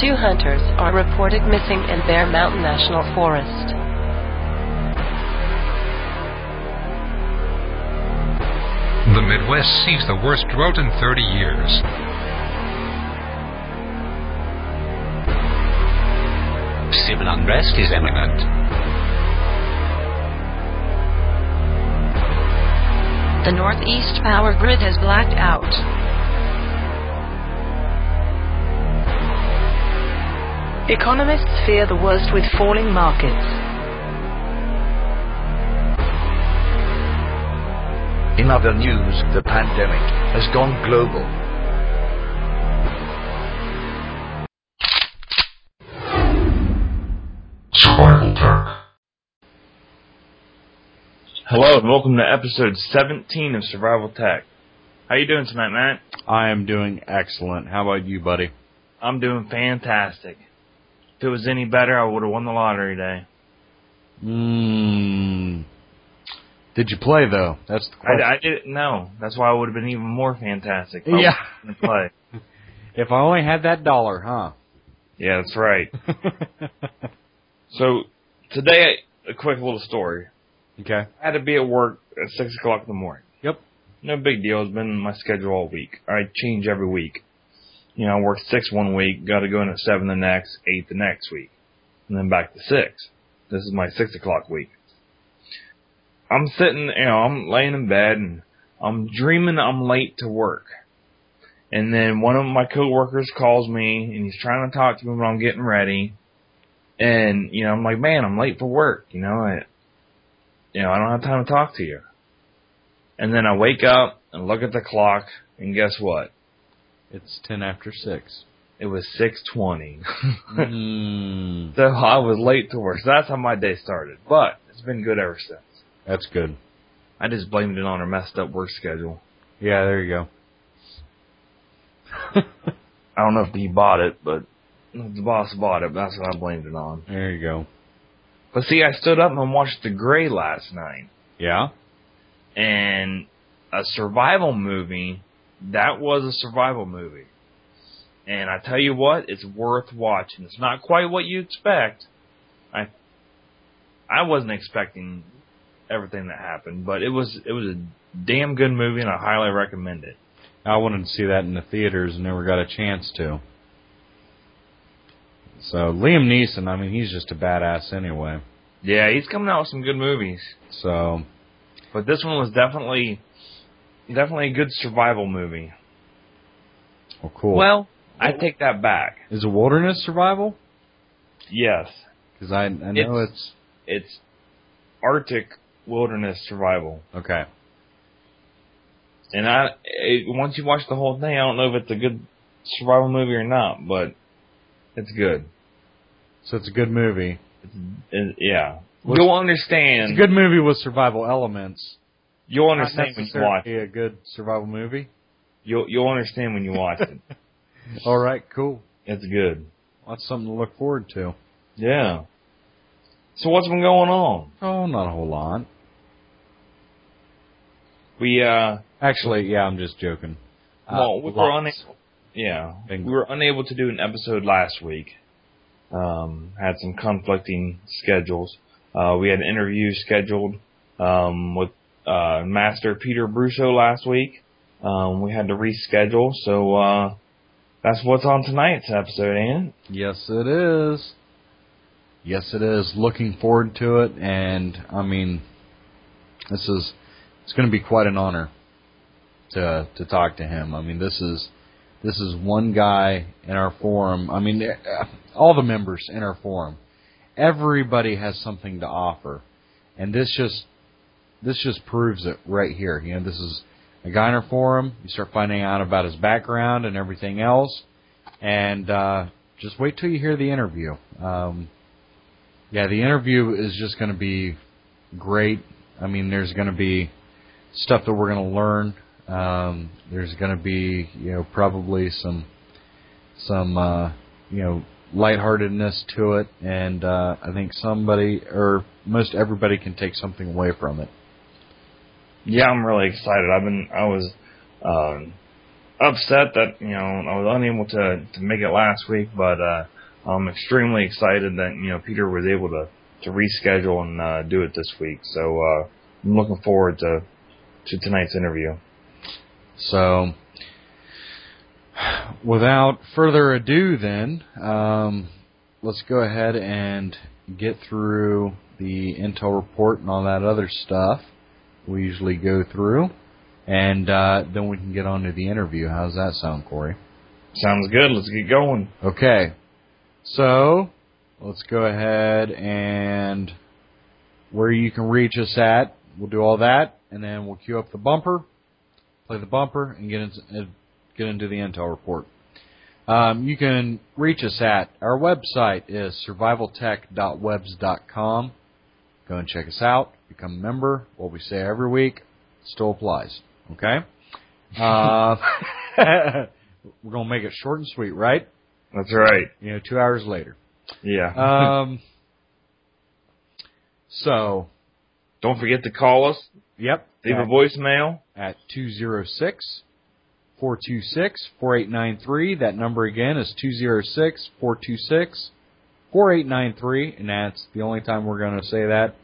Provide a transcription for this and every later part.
Two hunters are reported missing in Bear Mountain National Forest. The Midwest sees the worst drought in 30 years. Civil unrest is imminent. The Northeast power grid has blacked out. Economists fear the worst with falling markets. In other news, the pandemic has gone global. Survival Tech. Hello and welcome to episode 17 of Survival Tech. How you doing tonight, Matt? I am doing excellent. How about you, buddy? I'm doing fantastic. If it was any better, I would have won the lottery today. Mmm. Did you play though? That's the question. I, I didn't know. That's why I would have been even more fantastic. if Yeah. was gonna play. if I only had that dollar, huh? Yeah, that's right. So today, a quick little story. okay. I had to be at work at six o'clock in the morning. Yep. No big deal. It's been my schedule all week. I change every week. You know, I work six one week, got to go in at seven the next, eight the next week, and then back to six. This is my six o'clock week. I'm sitting, you know, I'm laying in bed and I'm dreaming I'm late to work. And then one of my coworkers calls me and he's trying to talk to me when I'm getting ready. And, you know, I'm like, man, I'm late for work, you know, I, you know, I don't have time to talk to you. And then I wake up and look at the clock and guess what? It's ten after six. It was 620. Mmm. so I was late to work. So that's how my day started. But it's been good ever since. That's good. I just blamed it on her messed up work schedule. Yeah, there you go. I don't know if he bought it, but the boss bought it. But that's what I blamed it on. there you go. But see, I stood up and watched The Grey last night. Yeah. and a survival movie that was a survival movie. And i tell you what it's worth watching. It's not quite what you expect. I i wasn't expecting everything that happened but it was it was a damn good movie and i highly recommend it. I wanted to see that in the theaters and never got a chance to. So Liam Neeson, I mean, he's just a badass anyway. yeah he's coming out with some good movies. So but this one was definitely definitely a good survival movie well, cool. well i take that back is it wilderness survival? yes Because I I know it's, it's Arctic wilderness survival. okay. And I, it, once you watch the whole thing, I don't know if it's a good survival movie or not, but it's good. So it's a good movie. It, yeah, What's- you'll understand. It's a good movie with survival elements. You'll understand when you watch it. a good survival movie. You'll you'll understand when you watch it. All right, cool. It's good. That's something to look forward to. Yeah. So what's been going on? Oh, not a whole lot. We uh, Actually, yeah, I'm just joking. Uh, well, we were unable. Yeah, we were unable to do an episode last week. Um, had some conflicting schedules. Uh, we had an interview scheduled um, with uh, Master Peter Brusso last week. Um, we had to reschedule, so uh, that's what's on tonight's episode, ain't? Yes, it is. Yes, it is. Looking forward to it, and I mean, this is it's going to be quite an honor to to talk to him. I mean, this is this is one guy in our forum. I mean, eh, all the members in our forum, everybody has something to offer, and this just this just proves it right here. You know, this is a guy in our forum. You start finding out about his background and everything else, and uh, just wait till you hear the interview. Um, yeah, the interview is just going to be great. I mean, there's going to be stuff that we're going to learn. Um, there's going to be, you know, probably some, some, uh, you know, lightheartedness to it, and uh, I think somebody or most everybody can take something away from it. Yeah, I'm really excited. I've been, I was, um, upset that you know I was unable to to make it last week, but uh, I'm extremely excited that you know Peter was able to to reschedule and uh, do it this week. So uh, I'm looking forward to to tonight's interview. So, without further ado, then um, let's go ahead and get through the intel report and all that other stuff we usually go through, and uh, then we can get on to the interview. How's that sound, Corey? Sounds good. Let's get going. Okay. So, let's go ahead and where you can reach us at, we'll do all that, and then we'll queue up the bumper, play the bumper, and get into, uh, get into the intel report. Um, you can reach us at our website is survivaltech.webs.com. Go and check us out. Become a member. What we say every week still applies. Okay. Uh, we're gonna make it short and sweet, right? That's right. You know, two hours later. Yeah. Um. so, Don't forget to call us. yep. Leave a voicemail. at 206 426 4893. That number again is 206 426 4893, and that's the only time we're going to say that.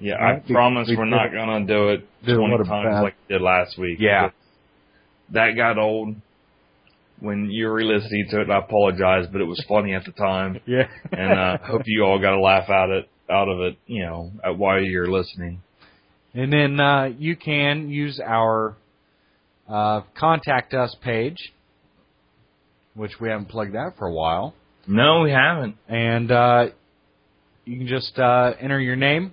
Yeah, Right. I promise We- we're we- not gonna do it twenty times bad- like we did last week. Yeah. That got old when you were listening to it. I apologize, but it was funny at the time, Yeah. and uh, hope you all got a laugh out it out of it. You know, at while you're listening. And then uh, you can use our uh, contact us page, which we haven't plugged out for a while. No, we haven't. And uh, you can just uh, enter your name,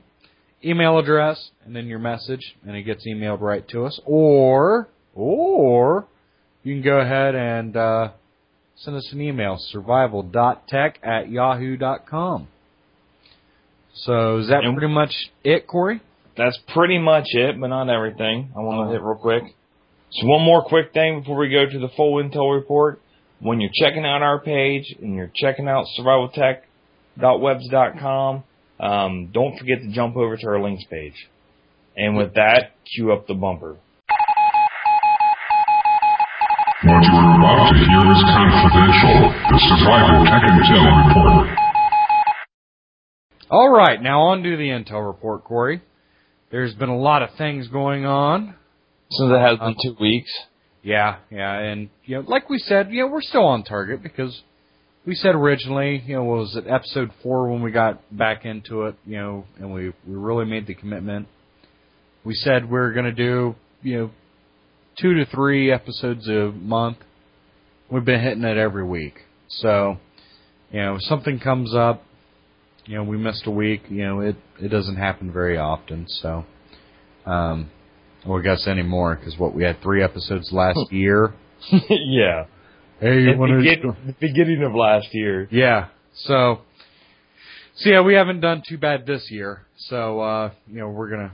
email address, and then your message, and it gets emailed right to us. Or, or you can go ahead and uh, send us an email, survival.tech at yahoo.com. So is that And- pretty much it, Corey? That's pretty much it, but not everything. I want to hit real quick. So one more quick thing before we go to the full intel report. When you're checking out our page and you're checking out survivaltech.webs.com, um, don't forget to jump over to our links page. And with that, cue up the bumper. What you are about to hear is confidential. The Survival Tech Intel Report. All right, now on to the intel report, Corey. There's been a lot of things going on. Since it has been two weeks. Yeah, yeah, and you know, like we said, you know, we're still on target because we said originally, you know, was it episode four when we got back into it, you know, and we we really made the commitment. We said we are going to do, you know, two to three episodes a month. We've been hitting it every week, so you know, if something comes up, you know, we missed a week, you know, it it doesn't happen very often, so. Um, well, I guess anymore because what we had three episodes last year. yeah. Hey, At the, begin- the beginning of last year. Yeah. So, so yeah, we haven't done too bad this year. So, uh, you know, we're gonna,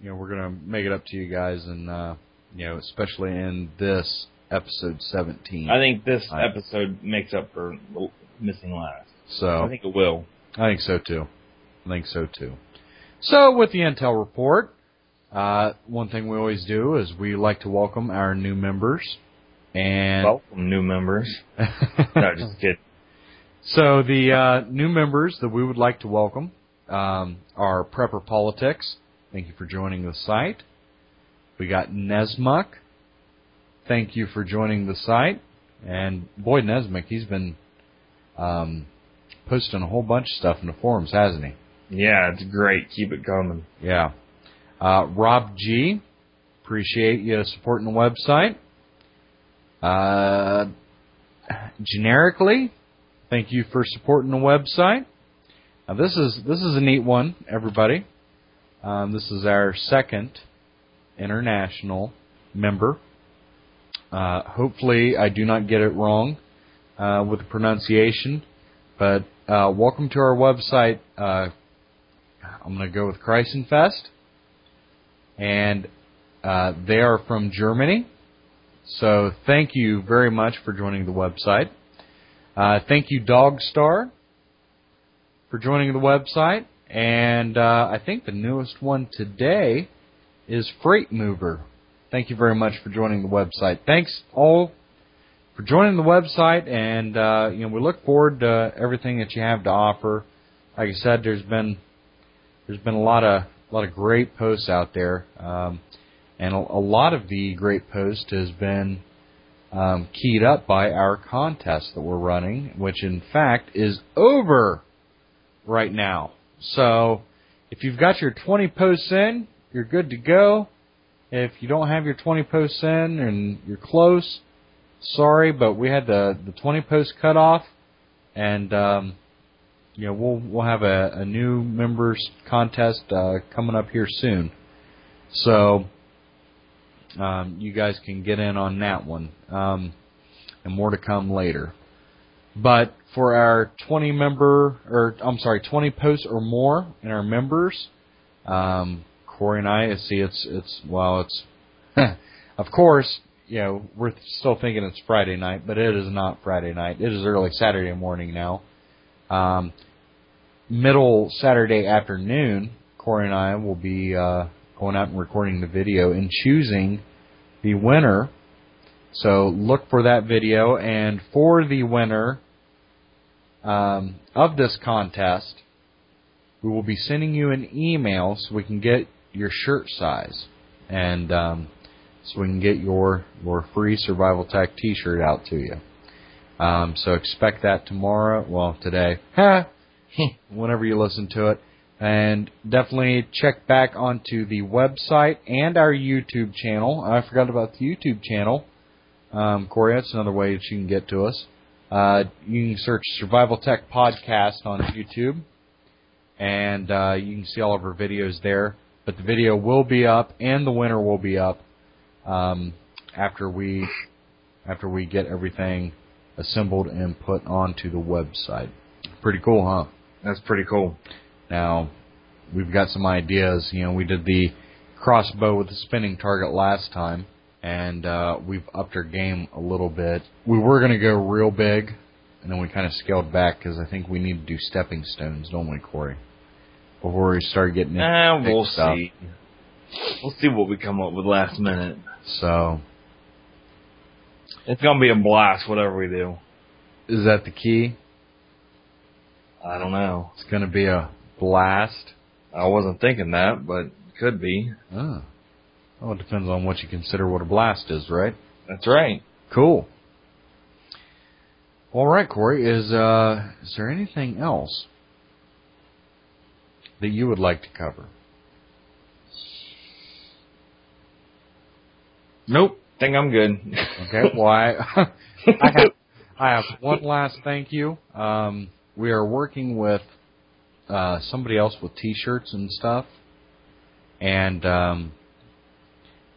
you know, we're gonna make it up to you guys, and uh, you know, especially in this episode 17. I think this I- episode makes up for missing last. so. I think it will. I think so too. I think so too. So with the intel report, uh, one thing we always do is we like to welcome our new members, and Welcome, new members. no, just kidding. So the uh, new members that we would like to welcome um, are Prepper Politics. Thank you for joining the site. We got Nesmuk. Thank you for joining the site. And boy, Nesmuk, he's been um, posting a whole bunch of stuff in the forums, hasn't he? Yeah, it's great. Keep it coming. Yeah. Uh, Rob G. Appreciate you supporting the website. Uh, generically, thank you for supporting the website. Now this is this is a neat one, everybody. Um, this is our second international member. Uh, hopefully, I do not get it wrong uh, with the pronunciation, but uh, welcome to our website. Uh, I'm going to go with Kreisenfest, and uh, they are from Germany. So thank you very much for joining the website. Uh, thank you, Dogstar, for joining the website. And uh, I think the newest one today is Freight Mover. thank you very much for joining the website. Thanks all for joining the website, and uh, you know we look forward to everything that you have to offer. Like I said, there's been there's been a lot of a lot of great posts out there, um, and a, a lot of the great post has been um, keyed up by our contest that we're running, which in fact is over right now. So if you've got your 20 posts in, you're good to go. If you don't have your 20 posts in and you're close, sorry, but we had the the 20 post cut off, and um, you know we'll we'll have a, a new members contest uh, coming up here soon. So um, you guys can get in on that one, um, and more to come later. But for our 20 member, or I'm sorry, 20 posts or more in our members, um, Corey and I see it's it's well, it's of course you know we're still thinking it's Friday night, but it is not Friday night. It is early Saturday morning now. Um, middle Saturday afternoon, Corey and I will be uh, going out and recording the video and choosing the winner. So look for that video, and for the winner um, of this contest, we will be sending you an email so we can get your shirt size, and um, so we can get your your free Survival Tech T-shirt out to you. Um, so expect that tomorrow. Well, today, whenever you listen to it, and definitely check back onto the website and our YouTube channel. I forgot about the YouTube channel. Um, Corey, that's another way that you can get to us. Uh, you can search Survival Tech Podcast on YouTube, and uh, you can see all of our videos there. But the video will be up, and the winner will be up um, after we after we get everything assembled and put onto the website. Pretty cool, huh? That's pretty cool. Now, we've got some ideas. You know, we did the crossbow with the spinning target last time, and uh, we've upped our game a little bit. We were going to go real big, and then we kind of scaled back because I think we need to do stepping stones, don't we, Corey? Before we start getting into Eh, we'll stuff. see. We'll see what we come up with last minute. So, It's gonna be a blast, whatever we do. is that the key? I don't know. It's going to be a blast. I wasn't thinking that, but could be. Oh. Well, it depends on what you consider what a blast is, right? That's right. Cool. All right, Corey. Is uh, is there anything else that you would like to cover? Nope. Think I'm good. Okay. Well, I, I have I have one last thank you. Um, we are working with uh, somebody else with T-shirts and stuff, and um,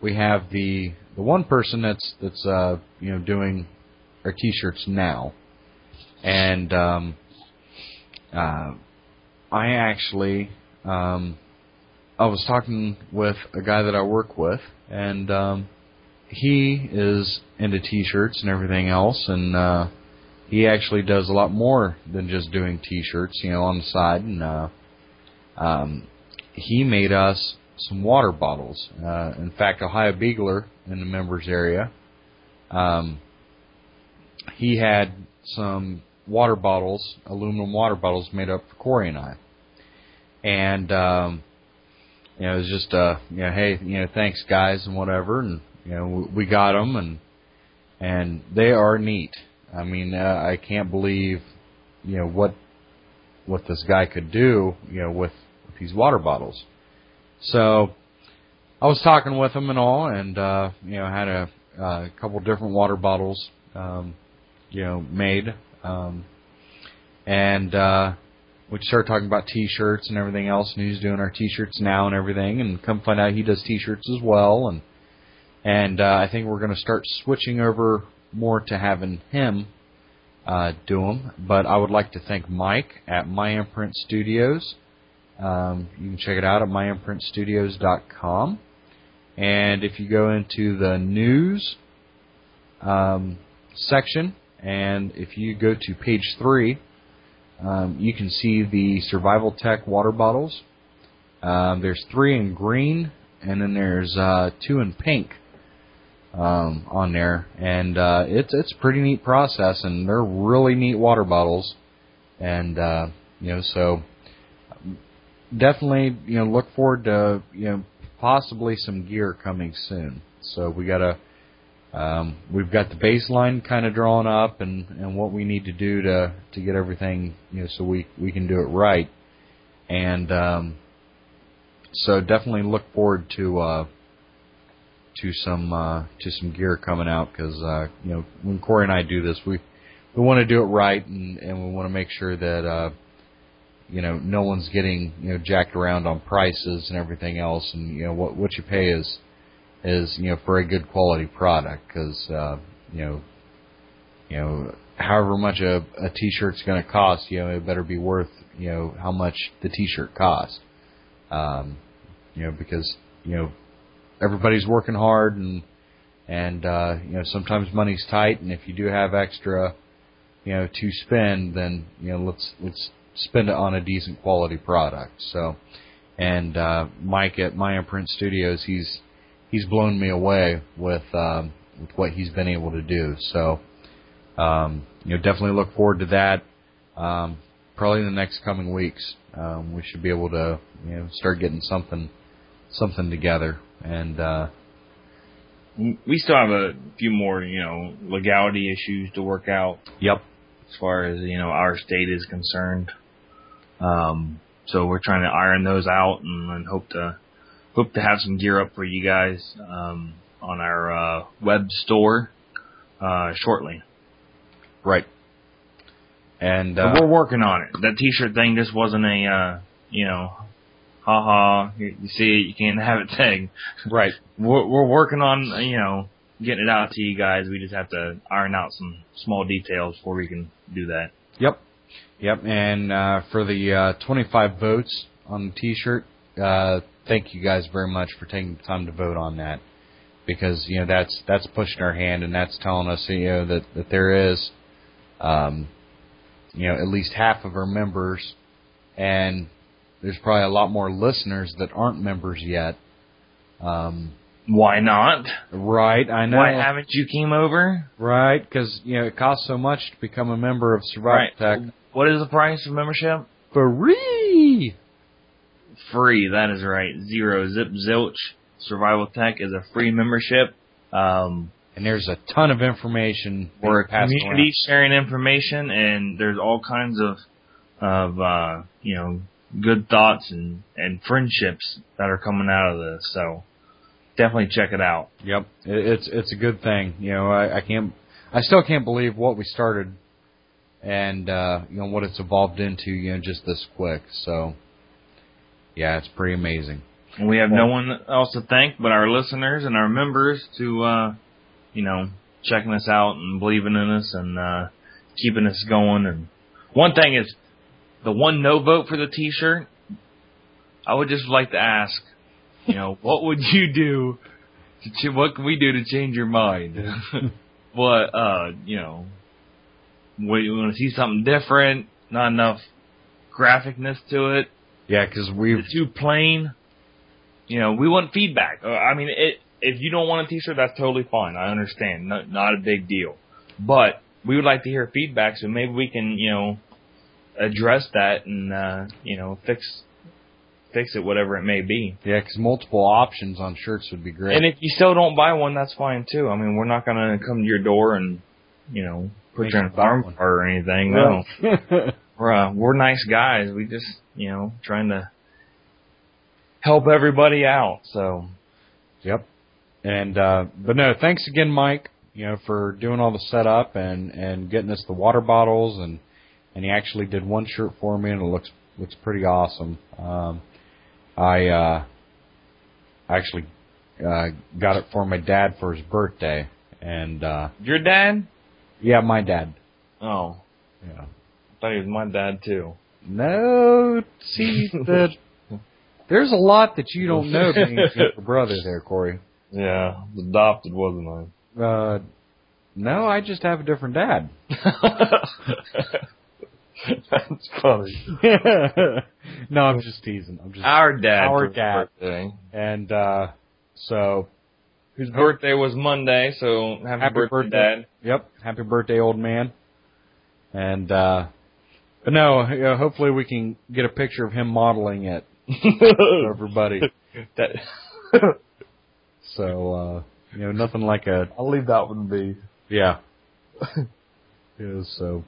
we have the the one person that's that's uh, you know doing our T-shirts now, and um, uh, I actually um, I was talking with a guy that I work with, and um, he is into T-shirts and everything else, and uh, he actually does a lot more than just doing T-shirts, you know, on the side. And uh, um, he made us some water bottles. Uh, in fact, Ohio Beagler in the members area, um, he had some water bottles, aluminum water bottles, made up for Corey and I. And um, you know, it was just uh, you know, hey, you know, thanks guys and whatever, and you know, we got them and and they are neat. I mean, uh, I can't believe, you know, what what this guy could do, you know, with, with these water bottles. So I was talking with him and all, and uh, you know, had a, uh, a couple different water bottles, um, you know, made, um, and uh, we started talking about T-shirts and everything else, and he's doing our T-shirts now and everything, and come find out he does T-shirts as well, and and uh, I think we're going to start switching over more to having him uh, do them. But I would like to thank Mike at My Imprint Studios. Um, you can check it out at myimprintstudios.com. And if you go into the news um, section, and if you go to page three, um, you can see the Survival Tech water bottles. Um, there's three in green, and then there's uh, two in pink um, on there, and uh, it's it's a pretty neat process, and they're really neat water bottles, and uh, you know so definitely you know look forward to you know possibly some gear coming soon. So we got a um, we've got the baseline kind of drawn up and, and what we need to do to to get everything you know so we we can do it right, and um, so definitely look forward to uh, to some uh, to some gear coming out because uh, you know when Corey and I do this we we want to do it right and and we want to make sure that uh, you know no one's getting you know jacked around on prices and everything else and you know what what you pay is is you know for a good quality product because uh, you know you know however much a, a t-shirt's going to cost you know it better be worth you know how much the t-shirt costs um, you know because you know everybody's working hard and and uh, you know sometimes money's tight and if you do have extra you know to spend then you know let's let's spend it on a decent quality product so and uh, Mike at My Imprint Studios he's he's blown me away with um, with what he's been able to do. So um, you know, definitely look forward to that. Um, probably in the next coming weeks, um, we should be able to you know start getting something something together. And uh, We still have a few more, you know, legality issues to work out yep, as far as you know our state is concerned. Um, so we're trying to iron those out and, and hope to hope to have some gear up for you guys um, on our uh, web store uh, shortly. right. And uh, we're working on it. That T-shirt thing just wasn't a, uh, you know, haha. You, you see you can't have it thing. right, We're, we're working on, you know, getting it out to you guys. We just have to iron out some small details before we can do that. Yep. Yep. And uh, for the uh, 25 votes on the T-shirt, uh, thank you guys very much for taking the time to vote on that, because you know that's that's pushing our hand and that's telling us you know that that there is, um, you know, at least half of our members, and there's probably a lot more listeners that aren't members yet. Um, Why not? right. I know. Why haven't you came over? right. Because you know it costs so much to become a member of Survival Tech. What is the price of membership? Free. Free. That is right. Zero zip zilch. Survival Tech is a free membership. Um, and there's a ton of information we're a community sharing information, and there's all kinds of of uh, you know good thoughts and and friendships that are coming out of this. So definitely check it out. Yep, it's it's a good thing. You know, I, I can't, I still can't believe what we started, and uh, you know what it's evolved into. You know, just this quick. So, yeah, it's pretty amazing. And we have no one else to thank but our listeners and our members to, uh, you know, checking us out and believing in us and uh, keeping us going. And one thing is, the one no vote for the T-shirt. I would just like to ask, you know, what would you do? To ch- what can we do to change your mind? what, uh, you know, what, you want to see something different? Not enough graphicness to it Yeah, because we're too plain. You know, we want feedback. Uh, I mean, it, if you don't want a T-shirt, that's totally fine. I understand. Not, not a big deal. But we would like to hear feedback, so maybe we can, you know, address that and, uh, you know, fix fix it, whatever it may be. yeah, because multiple options on shirts would be great. And if you still don't buy one, that's fine too. I mean, we're not gonna come to your door and, you know, put Make you in a farm or anything. No. we're uh, we're nice guys. We just you know trying to help everybody out. So Yep. And uh but no, thanks again, Mike, you know, for doing all the setup and and getting us the water bottles and and he actually did one shirt for me and it looks looks pretty awesome. Um I uh actually uh got it for my dad for his birthday and uh your dad? yeah, my dad. Oh, Yeah. I thought he was my dad too. No, see the there's a lot that you don't know being your brother there, Corey. Yeah, was adopted, wasn't I? Uh no, I just have a different dad. I? That's funny. no, I'm just teasing. I'm just Our dad. Our for dad. birthday. and uh so whose birthday was Monday. So happy, Happy birthday, birthday. Dad. Yep. Happy birthday, old man. And uh but no, you know, hopefully we can get a picture of him modeling it for everybody. That So uh you know, nothing like a I'll leave that one be. yeah. yeah so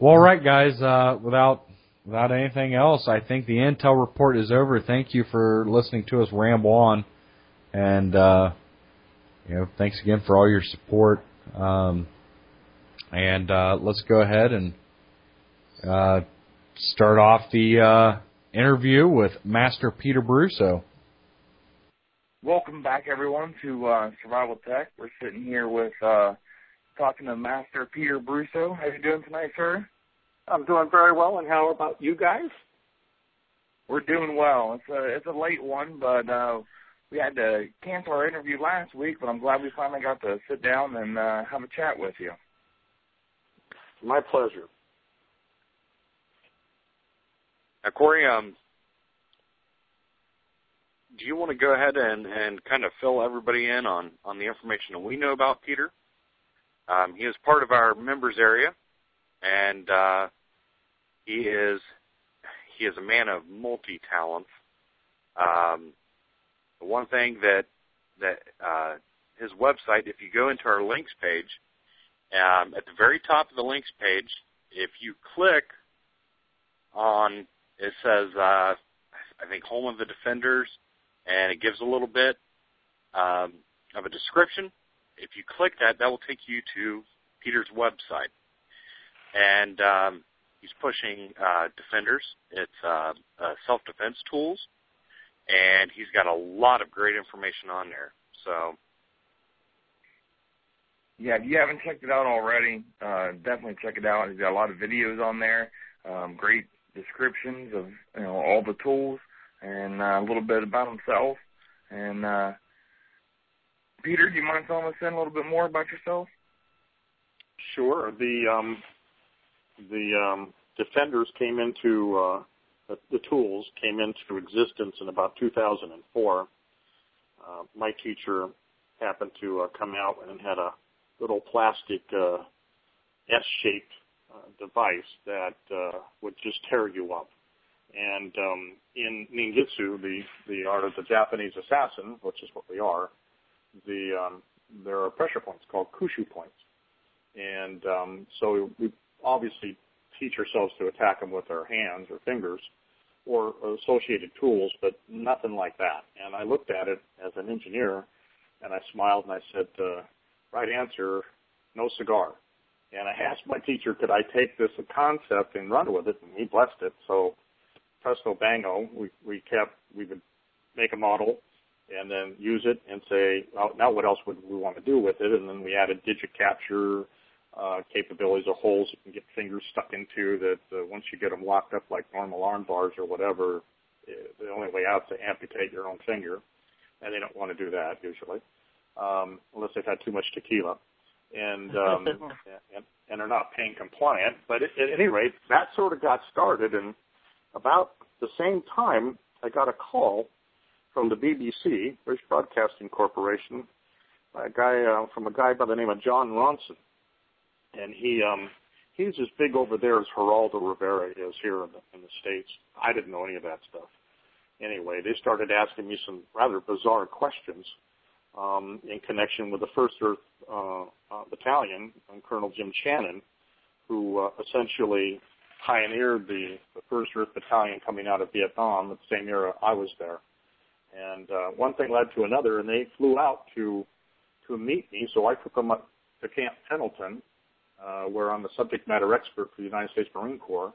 well all right guys, uh without without anything else, I think the intel report is over. Thank you for listening to us ramble on. And uh you know, thanks again for all your support. Um and uh let's go ahead and uh start off the uh interview with Master Peter Brusso. Welcome back, everyone, to uh, Survival Tech. We're sitting here with uh, talking to Master Peter Brusso. How you doing tonight, sir? I'm doing very well, and how about you guys? We're doing well. It's a it's a late one, but uh, we had to cancel our interview last week. But I'm glad we finally got to sit down and uh, have a chat with you. My pleasure. Now, Corey, um, do you want to go ahead and, and kind of fill everybody in on, on the information that we know about Peter? Um, he is part of our members area, and uh, he is he is a man of multi talents. Um, one thing that that uh, his website, if you go into our links page, um, at the very top of the links page, if you click on it says uh, I think home of the defenders, and it gives a little bit um, of a description. If you click that, that will take you to Peter's website, and um, he's pushing uh, defenders. It's uh, uh, self-defense tools, and he's got a lot of great information on there. So Yeah, if you haven't checked it out already, uh, definitely check it out. He's got a lot of videos on there, um, great descriptions of you know all the tools, and uh, a little bit about himself. And uh, Peter, do you mind filling us in a little bit more about yourself? Sure. The um, the um, defenders came into uh, the, tools came into existence in about 2004. Uh, my teacher happened to uh, come out and had a little plastic S-shaped device that would just tear you up. And um, in ninjutsu, the the art of the Japanese assassin, which is what we are, the um, there are pressure points called kyusho points, and um, so we obviously teach ourselves to attack them with our hands or fingers or associated tools, but nothing like that. And I looked at it as an engineer, and I smiled and I said, uh, "Right answer, no cigar." And I asked my teacher, could I take this concept and run with it, and he blessed it. So presto bango, we we kept we would make a model and then use it and say, well, now what else would we want to do with it? And then we added digit capture uh, capabilities or holes you can get fingers stuck into that uh, once you get them locked up like normal arm bars or whatever, eh, the only way out is to amputate your own finger, and they don't want to do that usually, um, unless they've had too much tequila. And, um, and and are not paying compliant. But at, at any rate, that sort of got started, and about the same time, I got a call from the BBC, British Broadcasting Corporation, by a guy uh, from a guy by the name of Jon Ronson, and he um, he's as big over there as Geraldo Rivera is here in the, in the states. I didn't know any of that stuff. Anyway, they started asking me some rather bizarre questions um, in connection with the First Earth uh, uh, Battalion and Colonel Jim Channon, who uh, essentially pioneered the, the First Earth Battalion coming out of Vietnam at the same era I was there. And uh, one thing led to another, and they flew out to to meet me. So I took them up to Camp Pendleton, uh, where I'm a subject matter expert for the United States Marine Corps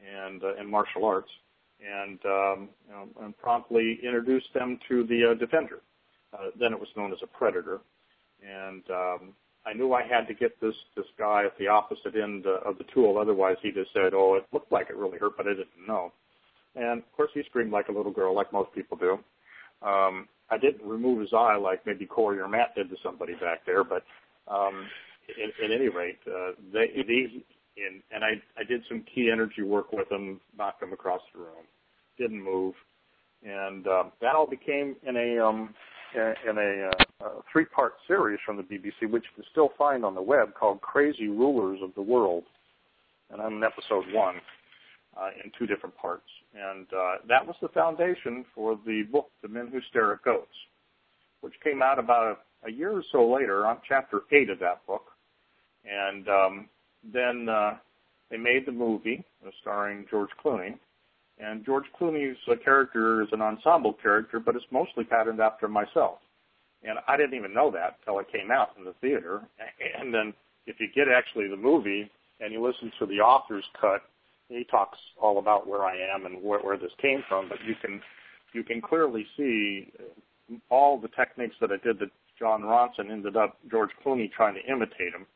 and uh, in martial arts, and um, you know, and promptly introduced them to the uh, Defender. Uh, then it was known as a Predator, and um, I knew I had to get this this guy at the opposite end uh, of the tool. Otherwise, he just said, "Oh, it looked like it really hurt, but I didn't know." And of course, he screamed like a little girl, like most people do. Um, I didn't remove his eye like maybe Corey or Matt did to somebody back there, but um, at, at any rate, uh, they, these in, and I I did some ki energy work with them, knocked them across the room, didn't move, and um, that all became in a um, in a uh, a three-part series from the BBC, which you can still find on the web, called "Crazy Rulers of the World," and I'm in episode one in two different parts. And uh, that was the foundation for the book, "The Men Who Stare at Goats," which came out about a, a year or so later on chapter eight of that book. And um, then uh, they made the movie uh, starring George Clooney. And George Clooney's uh, character is an ensemble character, but it's mostly patterned after myself. And I didn't even know that until it came out in the theater. And then if you get actually the movie and you listen to the author's cut, he talks all about where I am and where, where this came from. But you can you can clearly see all the techniques that I did that Jon Ronson ended up George Clooney trying to imitate him.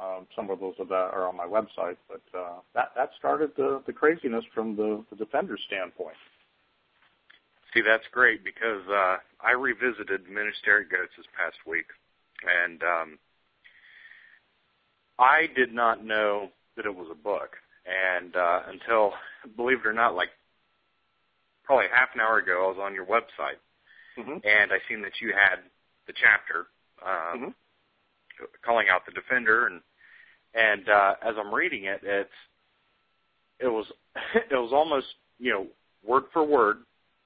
Um, some of those of that are on my website, but uh, that that started the the craziness from the, the defender's standpoint. See, that's great because uh, I revisited Men Who Stare at Goats this past week, and um, I did not know that it was a book, and uh, until, believe it or not, like probably half an hour ago, I was on your website, mm-hmm. and I seen that you had the chapter um, mm-hmm. calling out the defender, and and uh, as I'm reading it, it's it was it was almost you know word for word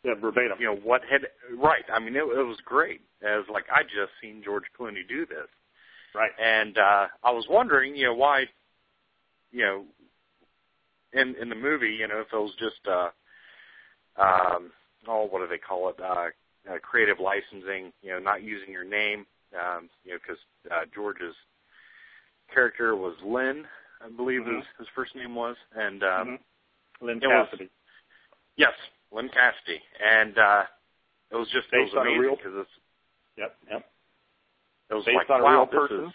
yeah, verbatim. You know what had right. I mean, it, it was great. As like I just seen George Clooney do this, right? And uh, I was wondering, you know, why, you know, in in the movie, you know, if it was just, uh, um, oh, what do they call it? Uh, uh, creative licensing. You know, not using your name. Um, you know, because uh, George's character was Lyn, I believe mm-hmm. his his first name was, and um, mm-hmm. Lyn Cassady. Was, yes, Lyn Cassady, and uh, it was just based it was on a real because it's yep yep. It was based like on a wow, real this person. is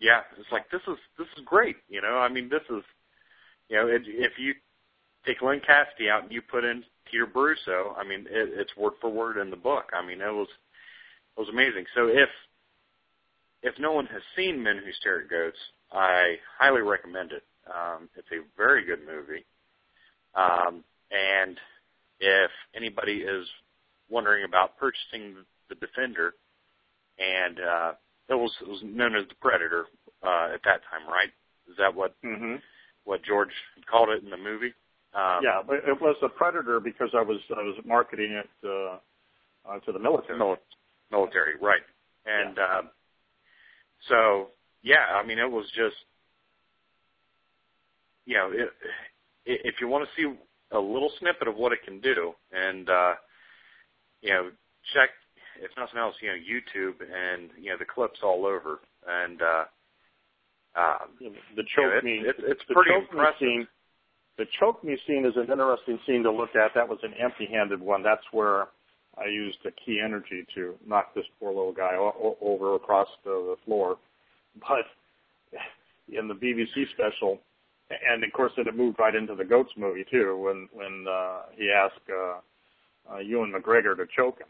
yeah. It's like this is this is great. You know, I mean, this is you know, it, if you take Lyn Cassady out and you put in Peter Brusso, I mean, it, it's word for word in the book. I mean, it was it was amazing. So if if no one has seen Men Who Stare at Goats, I highly recommend it. Um, it's a very good movie. Um, and if anybody is wondering about purchasing the Defender, and uh, it was it was known as the Predator uh, at that time, right? Is that what mm-hmm. What George called it in the movie? Um, yeah, but it was a Predator because I was I was marketing it uh, uh, to the military. Mil- military, right? And yeah. uh, so, yeah, I mean, it was just, you know, it, if you want to see a little snippet of what it can do, and uh, you know, check if nothing else, you know, YouTube and you know the clips all over, and uh, um, the choke you know, me. It's, it's the pretty choke impressive. Me scene, the choke me scene is an interesting scene to look at. That was an empty-handed one. That's where I used the ki energy to knock this poor little guy o- over across the, the floor. But in the BBC special, and of course it had moved right into the Goats movie too, when when uh, he asked uh, uh, Ewan McGregor to choke him,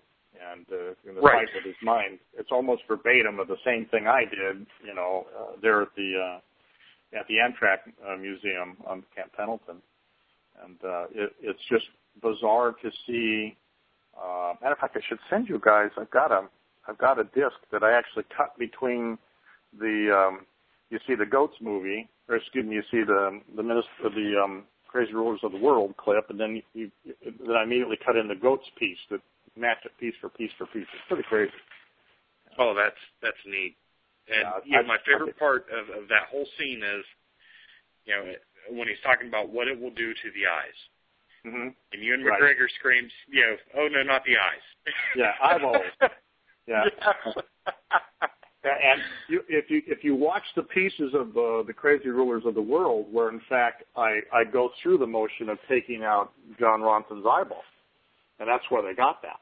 and uh, in the Right. fight with his mind, it's almost verbatim of the same thing I did, you know, uh, there at the uh, at the Amtrac uh, Museum on Camp Pendleton, and uh, it, it's just bizarre to see. Uh, matter of fact, I should send you guys. I've got a I've got a disc that I actually cut between the um, you see the goats movie, or excuse me, you see the the minister the um, Crazy Rulers of the World clip, and then you, you then I immediately cut in the goats piece that match it piece for piece for piece. It's pretty crazy. Oh, that's that's neat. And Yeah, you know, I- my favorite part of, of that whole scene is, you know, when he's talking about what it will do to the eyes. Mm-hmm. And Ewan Right. McGregor screams, you know, oh no, not the eyes. Yeah, eyeballs. Yeah. And you, if you if you watch the pieces of uh, the Crazy Rulers of the World, where in fact I I go through the motion of taking out Jon Ronson's eyeball, and that's where they got that.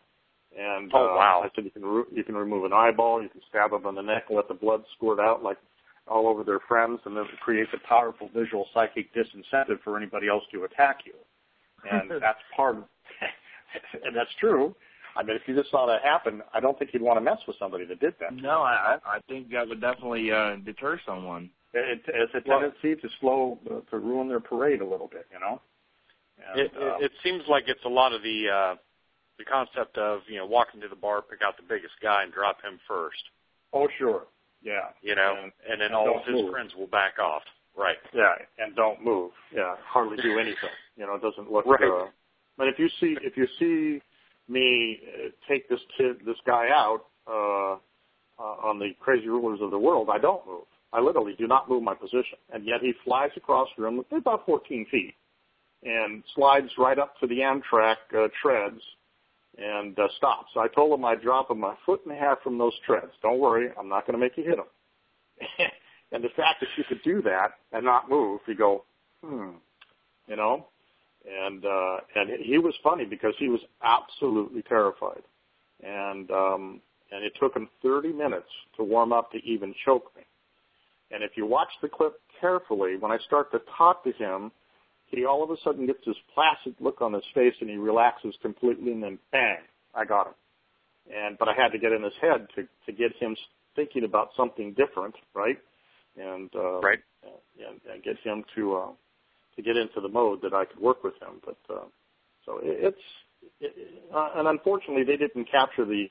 And Oh, uh. I said you can re- you can remove an eyeball, you can stab them on the neck let the blood squirt out like all over their friends, and then it creates a powerful visual psychic disincentive for anybody else to attack you. And that's part of, and that's true. I mean, if you just saw that happen, I don't think you'd want to mess with somebody that did that. No, I I I think that would definitely uh, deter someone. It, it's a Well- tendency to slow, uh, to ruin their parade a little bit, you know. And, it, uh, it, it seems like it's a lot of the uh, the concept of you know walking to the bar, pick out the biggest guy, and drop him first. Oh, sure. Yeah. You know, and, and then all of his move. friends will back off. Right. Yeah, and don't move. Yeah, hardly do anything. You know, it doesn't look. Right. Uh, but if you see if you see me uh, take this kid, this guy out uh, uh, on the Crazy Rulers of the World, I don't move. I literally do not move my position, and yet he flies across the room about 14 feet and slides right up to the Amtrac uh, treads and uh, So I told him I'd drop him a foot and a half from those treads. Don't worry, I'm not going to make you hit him. and the fact that you could do that and not move, you go, hmm, you know. And uh, and he was funny because he was absolutely terrified, and um, and it took him 30 minutes to warm up to even choke me. And if you watch the clip carefully, when I start to talk to him, he all of a sudden gets this placid look on his face and he relaxes completely and then bang, I got him. And but I had to get in his head to to get him thinking about something different, right? And uh, right, and, and get him to uh, to get into the mode that I could work with him. But uh, so it, it's it, uh, and unfortunately they didn't capture the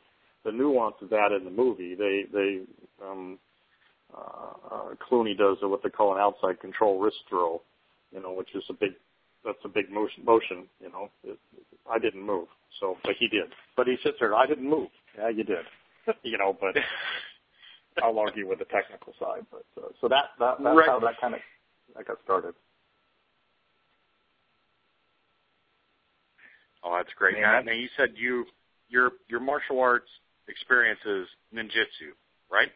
the nuance of that in the movie. They they um, uh, uh, Clooney does what they call an outside control wrist throw, you know, which is a big that's a big motion. Motion, you know. It, I didn't move, so but he did. But he sits there. I didn't move. Yeah, you did. you know, but I'll argue with the technical side. But uh, so that that that's Right. how that kind of that got started. Oh, that's great. Now, now you said you your your martial arts experience is ninjutsu, right?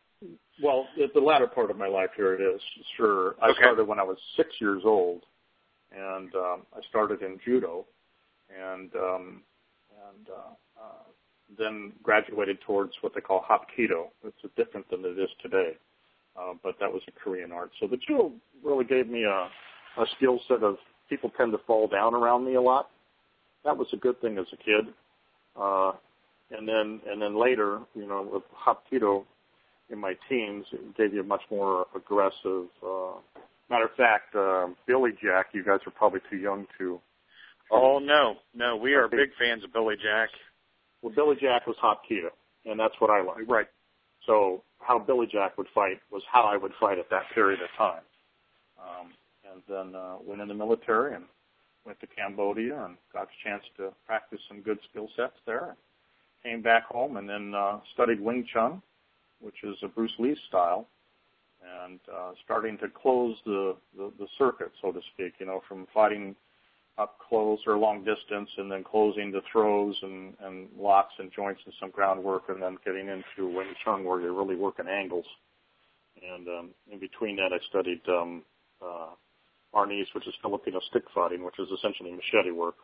Well, the, the latter part of my life here it is. Sure, I Okay. started when I was six years old, and um, I started in judo, and um, and uh, uh, then graduated towards what they call hapkido. It's different than it is today, uh, but that was a Korean art. So the judo really gave me a, a skill set of people tend to fall down around me a lot. That was a good thing as a kid. Uh, and then and then later, you know, with hapkido in my teens, it gave you a much more aggressive. Uh, matter of fact, uh, Billy Jack, you guys are probably too young to. Oh no, no, we are big fans of Billy Jack. Well, Billy Jack was hapkido, and that's what I liked. Right. So how Billy Jack would fight was how I would fight at that period of time. Um, and then uh, went in the military and went to Cambodia and got a chance to practice some good skill sets there. Came back home and then uh, studied Wing Chun, which is a Bruce Lee style, and uh, starting to close the, the, the circuit, so to speak, you know, from fighting up close or long distance and then closing the throws and, and locks and joints and some groundwork and then getting into Wing Chun where you're really working angles. And um, in between that, I studied um, uh, Arnis, which is Filipino stick fighting, which is essentially machete work.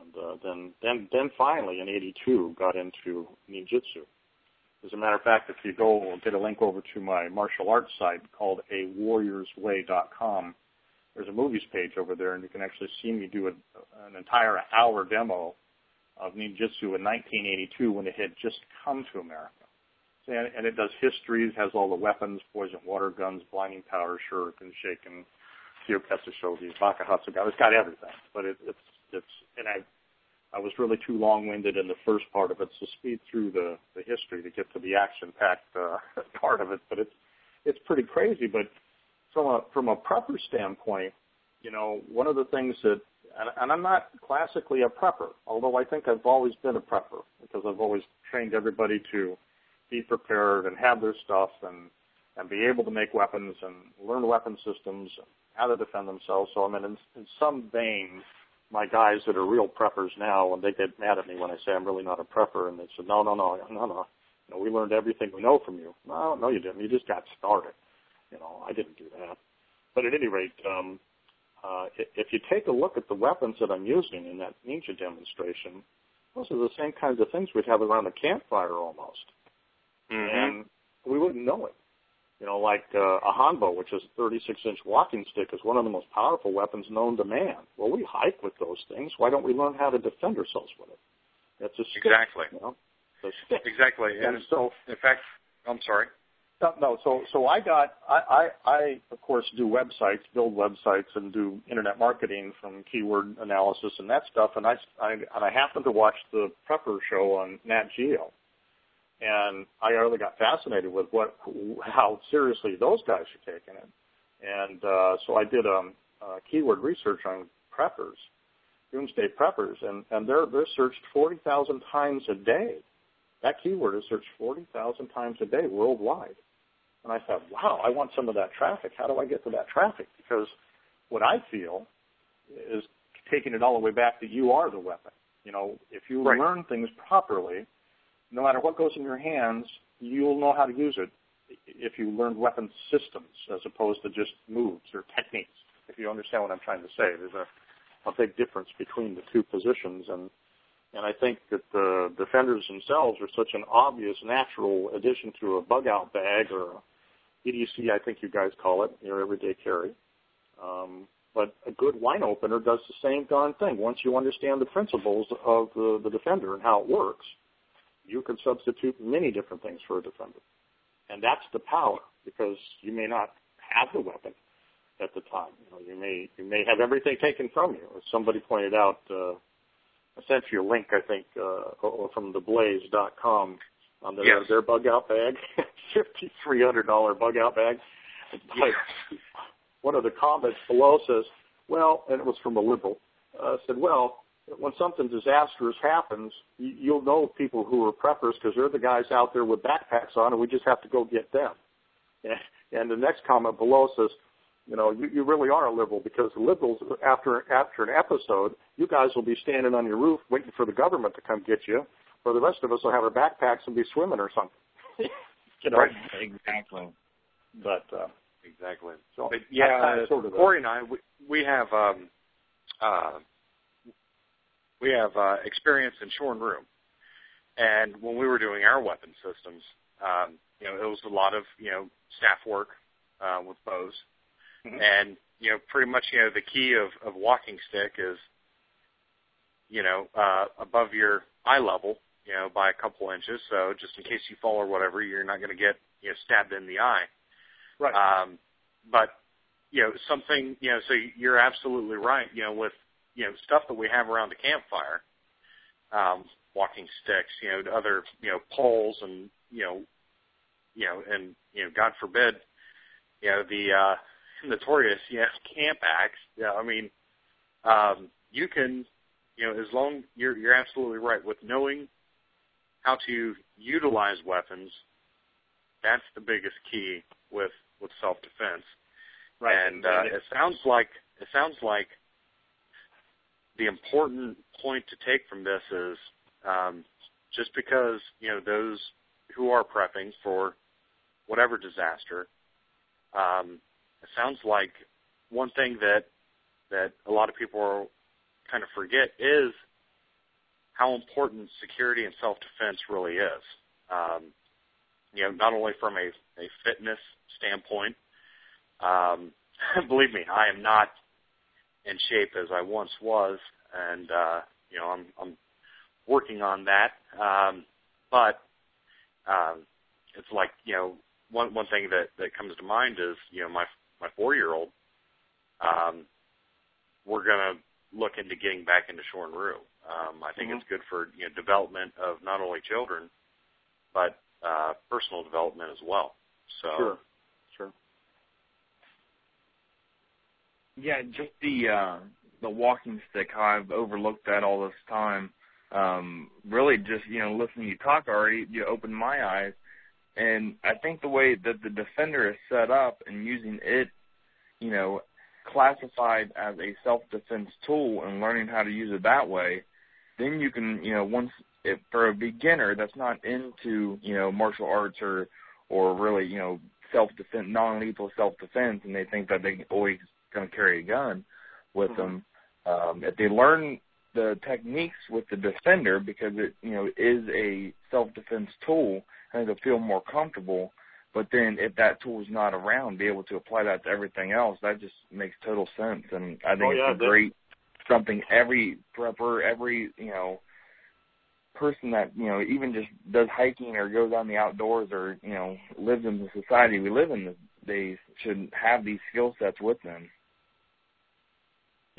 And uh, then, then, then finally in '82, got into ninjutsu. As a matter of fact, if you go get a link over to my martial arts site called awarriorsway.com, there's a movies page over there, and you can actually see me do a, an entire hour demo of ninjutsu in 1982 when it had just come to America. And, and it does histories, has all the weapons, poison water guns, blinding powder, shuriken, shaken, kyoketsu shogi, bakahatsuga. It's got everything, but it, it's it's and I I was really too long-winded in the first part of it, so speed through the the history to get to the action-packed uh, part of it. But it's it's pretty crazy. But from a from a prepper standpoint, you know, one of the things that and, and I'm not classically a prepper, although I think I've always been a prepper because I've always trained everybody to be prepared and have their stuff and and be able to make weapons and learn weapon systems, how to defend themselves. So I mean, in, in some vein, my guys that are real preppers now, and they get mad at me when I say I'm really not a prepper, and they said, no, no, no, no, no, you know, we learned everything we know from you. No, no, you didn't. You just got started. You know, I didn't do that. But at any rate, um, uh, if you take a look at the weapons that I'm using in that ninja demonstration, those are the same kinds of things we'd have around a campfire almost and we wouldn't know it. You know, like uh, a hanbo, which is a 36-inch walking stick, is one of the most powerful weapons known to man. Well, we hike with those things. Why don't we learn how to defend ourselves with it? It's a stick. Exactly. You know, it's a stick. Exactly. And And so, in fact, I'm sorry. No, no. So, so I got, I, I, I, of course, do websites, build websites, and do internet marketing from keyword analysis and that stuff. And I, I, and I happened to watch the Prepper show on Nat Geo, and I really got fascinated with what, how seriously those guys are taking it. And uh, so I did um, uh, keyword research on preppers, doomsday preppers, and and they're they're searched forty thousand times a day. That keyword is searched forty thousand times a day worldwide. And I thought, wow, I want some of that traffic. How do I get to that traffic? Because what I feel is taking it all the way back that you are the weapon. You know, if you Right. learn things properly, no matter what goes in your hands, you'll know how to use it if you learn weapon systems as opposed to just moves or techniques. If you understand what I'm trying to say, there's a, a big difference between the two positions, and and I think that the defenders themselves are such an obvious, natural addition to a bug out bag or EDC, I think you guys call it, your everyday carry. Um, but a good wine opener does the same darn thing. Once you understand the principles of the, the defender and how it works, you can substitute many different things for a defender. And that's the power, because you may not have the weapon at the time. You know, you may you may have everything taken from you. As somebody pointed out, uh, I sent you a link, I think, uh, or from theblaze.com on their, Yes. their bug out bag, fifty three hundred dollar bug out bag. But one of the comments below says, "Well," and it was from a liberal, uh, said, "Well, when something disastrous happens, you, you'll know people who are preppers because they're the guys out there with backpacks on, and we just have to go get them." And the next comment below says, you know, you, you really are a liberal because the liberals, after after an episode, you guys will be standing on your roof waiting for the government to come get you, or the rest of us will have our backpacks and be swimming or something. you know, Right. Exactly. but uh, Exactly. so But yeah, that's sort of the- Corey and I, we, we have um, uh, we have uh, experience in Shorin-ryu, and when we were doing our weapon systems, um, you know, it was a lot of you know staff work uh, with bows, Mhm. and you know, pretty much you know the key of of walking stick is you know uh, above your eye level, you know, by a couple inches, so just in case you fall or whatever, you're not going to get you know stabbed in the eye. right. Um, but you know, something you know, so you're absolutely right. You know, with you know stuff that we have around the campfire, um, walking sticks, you know, other you know poles, and you know, you know, and you know, God forbid, you know, the uh, notorious yes camp axe. Yeah, I mean, um, you can, you know, as long you're you're absolutely right with knowing how to utilize weapons. That's the biggest key with with self defense. right. And uh, it sounds like it sounds like the important point to take from this is um, just because you know those who are prepping for whatever disaster. Um, it sounds like one thing that that a lot of people kind of forget is how important security and self defense really is. Um, you know, not only from a, a fitness standpoint. Um, believe me, I am not in shape as I once was, and uh, you know, I'm I'm working on that. Um, but um, it's like you know, one one thing that that comes to mind is you know my my four year old. Um, we're gonna look into getting back into Shorin-ryu. Um, I think Mhm. it's good for you know development of not only children, but uh, personal development as well. So sure. Yeah, just the uh the walking stick, how I've overlooked that all this time. Um, really just, you know, listening to you talk already, you opened my eyes. And I think the way that the defender is set up and using it, you know, classified as a self defense tool and learning how to use it that way, then you can, you know, once if for a beginner that's not into, you know, martial arts or or really, you know, self defense non lethal self defense and they think that they always gonna carry a gun with Mhm. them. Um if they learn the techniques with the defender because it, you know, is a self defense tool and they'll feel more comfortable. But then if that tool is not around, be able to apply that to everything else, that just makes total sense. And I think Oh, yeah, it's a great something every prepper, every, you know, person that you know even just does hiking or goes out in the outdoors or you know lives in the society we live in these days should have these skill sets with them.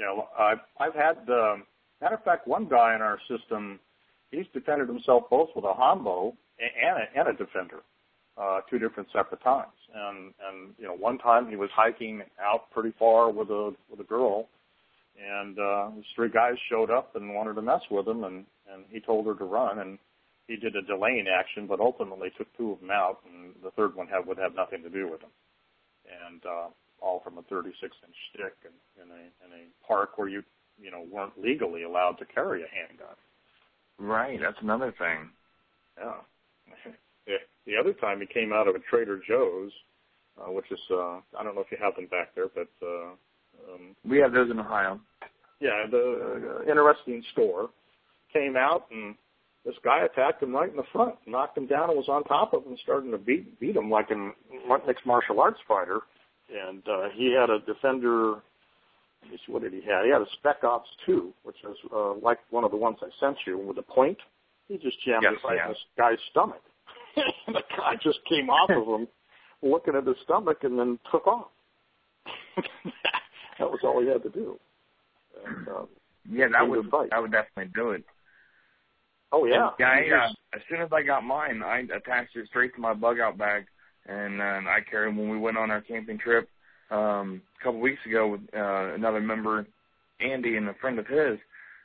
Yeah, well, I've I've had uh, matter of fact one guy in our system, he's defended himself both with a hanbo and a, and a defender, uh, two different separate times. And and you know one time he was hiking out pretty far with a with a girl, and uh, these three guys showed up and wanted to mess with him, and and he told her to run, and he did a delaying action, but ultimately took two of them out, and the third one had would have nothing to do with him, and uh, all from a 36 inch stick in, in a in a park where you you know weren't legally allowed to carry a handgun. Right, that's another thing. Yeah. the other time he came out of a Trader Joe's, uh, which is uh, I don't know if you have them back there, but uh, um, we have those in Ohio. Yeah, the uh, interesting store came out and this guy attacked him right in the front, knocked him down, and was on top of him, starting to beat beat him like a mixed martial arts fighter. And uh, he had a defender. Let me see, what did he have? He had a Spec Ops 2, which is uh, like one of the ones I sent you with the point. He just jammed yes, it right yeah. in this guy's stomach. and the guy just came off of him, looking at his stomach, and then took off. that was all he had to do. And, um, Yeah, that would a that would definitely do it. oh yeah, Yeah, I, uh, as soon as I got mine, I attached it straight to my bug out bag, and uh, I carried when we went on our camping trip um, a couple weeks ago with uh, another member, Andy, and a friend of his.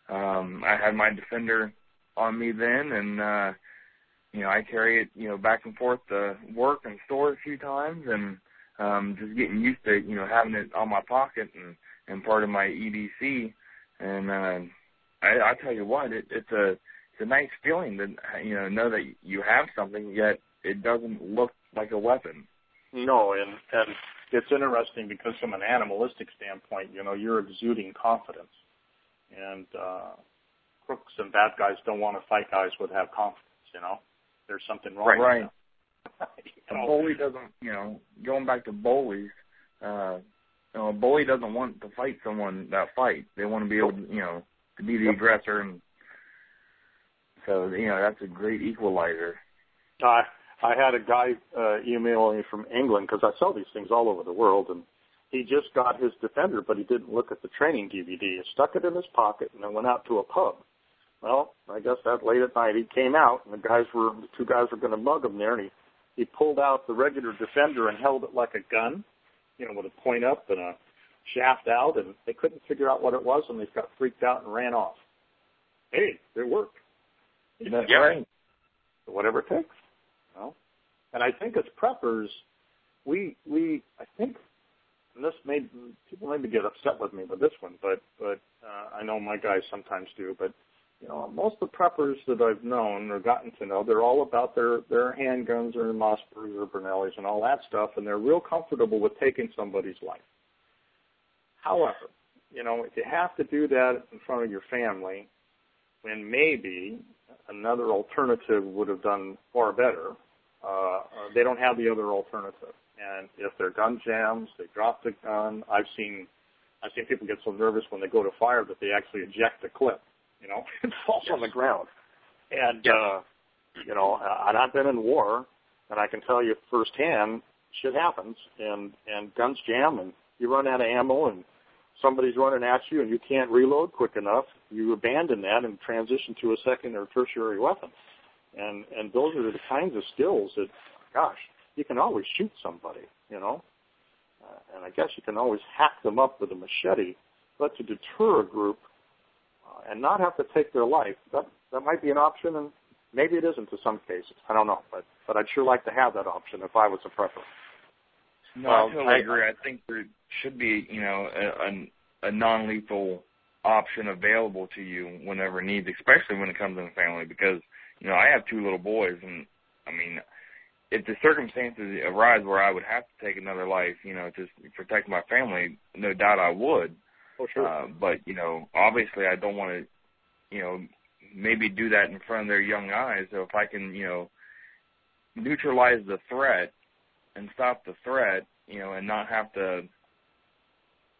Um, I had my defender on me then, and uh, you know I carry it you know back and forth to work and store a few times, and um, just getting used to you know having it on my pocket and and part of my EDC. And uh, I, I tell you what, it, it's a it's a nice feeling to you know know that you have something yet it doesn't look like a weapon. No, and and it's interesting because from an animalistic standpoint, you know, you're exuding confidence, and uh, crooks and bad guys don't want to fight guys who have confidence. You know, there's something wrong. Right. Right. A You know, bully doesn't you know going back to bullies. Uh, you know, a bully doesn't want to fight someone that fight. They want to be able to you know to be the aggressor, and so you know that's a great equalizer. I I had a guy uh, email me from England because I sell these things all over the world, and he just got his Defender, but he didn't look at the training DVD. He stuck it in his pocket and then went out to a pub. Well, I guess that late at night he came out, and the guys were the two guys were going to mug him there, and he he pulled out the regular Defender and held it like a gun, you know, with a point up and a shaft out, and they couldn't figure out what it was, and they got freaked out and ran off. Hey, it worked. That's Yeah. right. Whatever it takes. Know? And I think as preppers, we we I think and this made people maybe get upset with me with this one, but but uh, I know my guys sometimes do. But you know, most of the preppers that I've known or gotten to know, they're all about their their handguns or Mossbergs or Benellis and all that stuff, and they're real comfortable with taking somebody's life. However, you know, if you have to do that in front of your family, when maybe another alternative would have done far better, uh, they don't have the other alternative. And if their gun jams, they drop the gun. I've seen, I've seen people get so nervous when they go to fire that they actually eject the clip. You know, it falls on the ground. And uh, you know, and I've been in war, and I can tell you firsthand, shit happens, and and guns jam, and you run out of ammo, and somebody's running at you, and you can't reload quick enough. You abandon that and transition to a second or tertiary weapon. And and those are the kinds of skills that, gosh, you can always shoot somebody, you know. Uh, and I guess you can always hack them up with a machete, but to deter a group uh, and not have to take their life, that that might be an option, and maybe it isn't to some cases. I don't know, but but I'd sure like to have that option if I was a prepper. No, Well, I totally I- agree. I think there should be, you know, a, a, a non-lethal option available to you whenever needs, especially when it comes in the family. Because, you know, I have two little boys, and I mean, if the circumstances arise where I would have to take another life, you know, to protect my family, no doubt I would. Oh, sure. Uh, but you know, obviously, I don't want to, you know, maybe do that in front of their young eyes. So if I can, you know, neutralize the threat and stop the threat, you know, and not have to,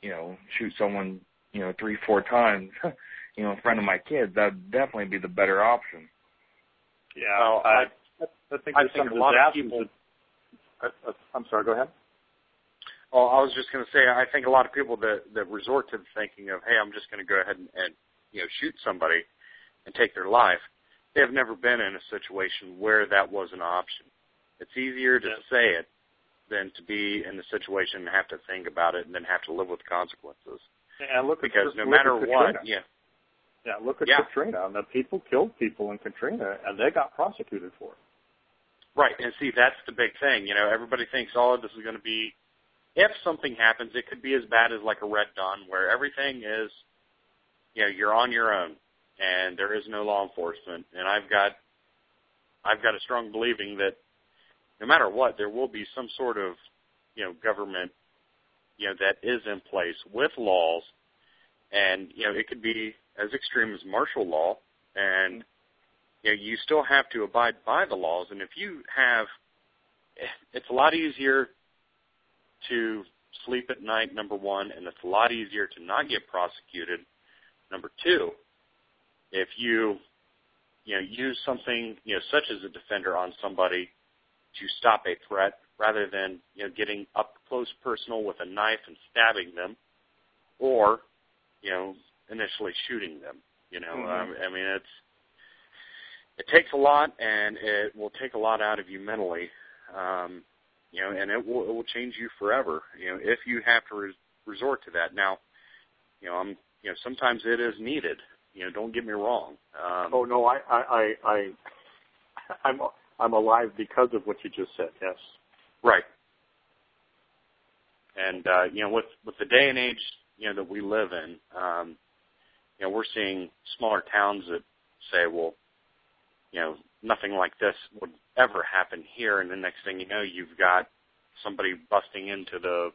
you know, shoot someone, you know, three, four times, you know, in front of my kids, that'd definitely be the better option. Yeah, I, I- I think I there's some a lot of disasters I, I, uh, uh, I'm sorry. Go ahead. Well, I was just going to say, I think a lot of people that that resort to the thinking of, hey, I'm just going to go ahead and, and you know shoot somebody and take their life. They have never been in a situation where that was an option. It's easier to say it than to be in the situation and have to think about it and then have to live with the consequences. And look at Because no matter what, yeah, Yeah, look at Yeah. Katrina. The people killed people in Katrina, and they got prosecuted for it. Right, and see that's the big thing. You know, everybody thinks, oh, this is going to be. If something happens, it could be as bad as like a red dawn, where everything is, you know, you're on your own, and there is no law enforcement. And I've got, I've got a strong believing that no matter what, there will be some sort of, you know, government, you know, that is in place with laws, and you know, it could be as extreme as martial law, and you know, you still have to abide by the laws. And if you have, it's a lot easier to sleep at night, number one, and it's a lot easier to not get prosecuted, number two, if you, you know, use something, you know, such as a defender on somebody to stop a threat rather than, you know, getting up close personal with a knife and stabbing them or, you know, initially shooting them. You know, Mhm. um, I mean, it's, it takes a lot and it will take a lot out of you mentally um you know and it will it will change you forever you know if you have to re- resort to that now you know i'm you know sometimes it is needed you know don't get me wrong um Oh no, I, I, I, I I'm, I'm alive because of what you just said. Yes. right and uh you know with with the day and age you know that we live in um you know we're seeing smaller towns that say well you know nothing like this would ever happen here. And the next thing you know you've got somebody busting into the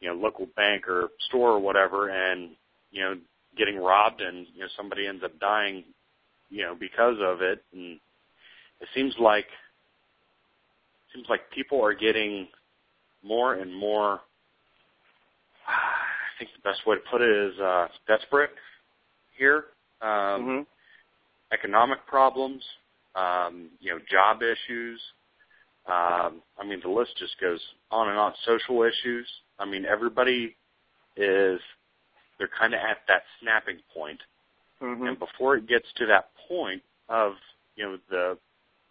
you know local bank or store or whatever and you know getting robbed and you know somebody ends up dying you know because of it. And it seems like seems like people are getting more and more I think the best way to put it is uh desperate here um economic problems um you know job issues um I mean the list just goes on and on. Social issues I mean everybody is they're kind of at that snapping point. Mm-hmm. and before it gets to that point of you know the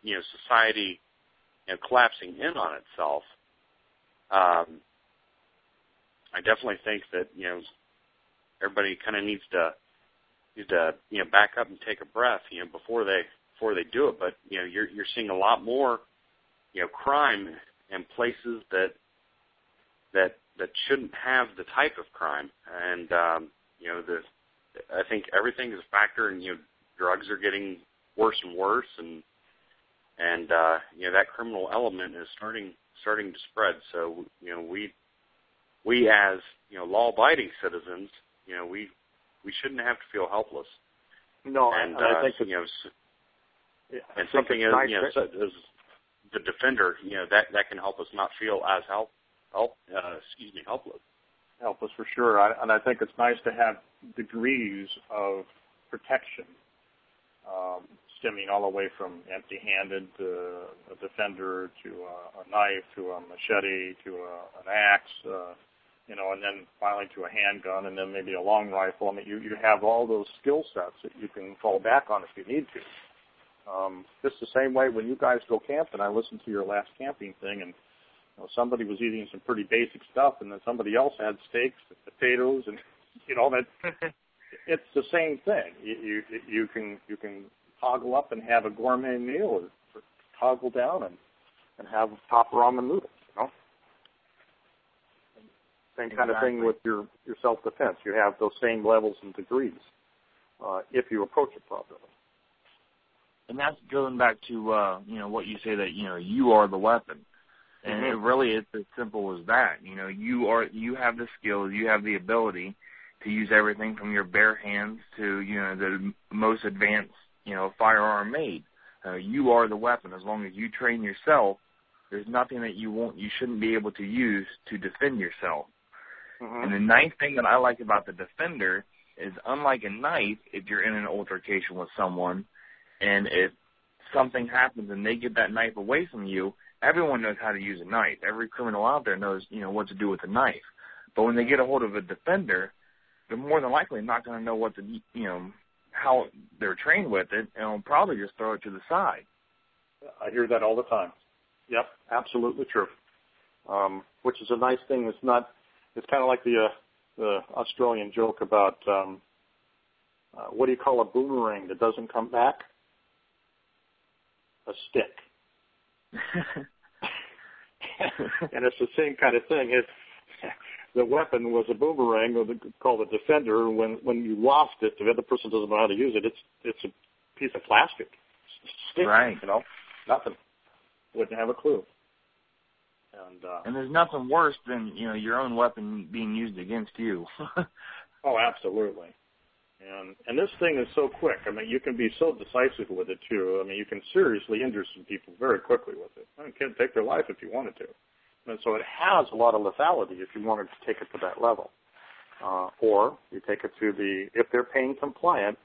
you know society you know collapsing in on itself um I definitely think that you know everybody kind of needs to needs to you know back up and take a breath you know before they before they do it but you know you're you're seeing a lot more you know crime in places that that that shouldn't have the type of crime and um you know the I think everything is a factor and you know drugs are getting worse and worse and and uh you know that criminal element is starting starting to spread so you know we we as you know law abiding citizens you know we we shouldn't have to feel helpless. No, and and I uh, think you know yeah, and something as nice you know such as the defender you know that that can help us not feel as help help uh excuse me helpless. Help us for sure. I, and I think it's nice to have degrees of protection, um, stemming all the way from empty-handed to a defender to a, a knife to a machete to a, an axe, uh, you know, and then finally to a handgun and then maybe a long rifle. I mean, you, you have all those skill sets that you can fall back on if you need to. Um, just the same way when you guys go camping, I listened to your last camping thing and you know, somebody was eating some pretty basic stuff, and then somebody else had steaks and potatoes, and you know that it's the same thing. You, you you can you can toggle up and have a gourmet meal, or toggle down and and have top ramen noodles. Same kind of thing with your your self defense. You have those same levels and degrees uh, if you approach it properly. and that's going back to uh you know what you say that you know you are the weapon and Mhm. it really is as simple as that you know you are you have the skills you have the ability to use everything from your bare hands to you know the most advanced you know firearm made uh, you are the weapon as long as you train yourself there's nothing that you won't you shouldn't be able to use to defend yourself Mm-hmm. and the nice thing that I like about the Defender is unlike a knife, if you're in an altercation with someone and if something happens and they get that knife away from you, everyone knows how to use a knife. Every criminal out there knows, you know, what to do with a knife. But when they get a hold of a defender, they're more than likely not going to know what to, you know, how they're trained with it, and will probably just throw it to the side. I hear that all the time. Yep, absolutely true. Um, which is a nice thing. It's not. It's kind of like the uh, the Australian joke about um, uh, what do you call a boomerang that doesn't come back? A stick. and it's the same kind of thing. If the weapon was a boomerang, or the, called a defender, when when you lost it, the other person doesn't know how to use it. It's it's a piece of plastic. Stick, right. You know, nothing. Wouldn't have a clue. And uh, and there's nothing worse than you know your own weapon being used against you. oh, absolutely. And and this thing is so quick. I mean, you can be so decisive with it too. I mean, you can seriously injure some people very quickly with it. I mean, can take their life if you wanted to. And so it has a lot of lethality if you wanted to take it to that level. Uh, or you take it to the if they're pain compliant,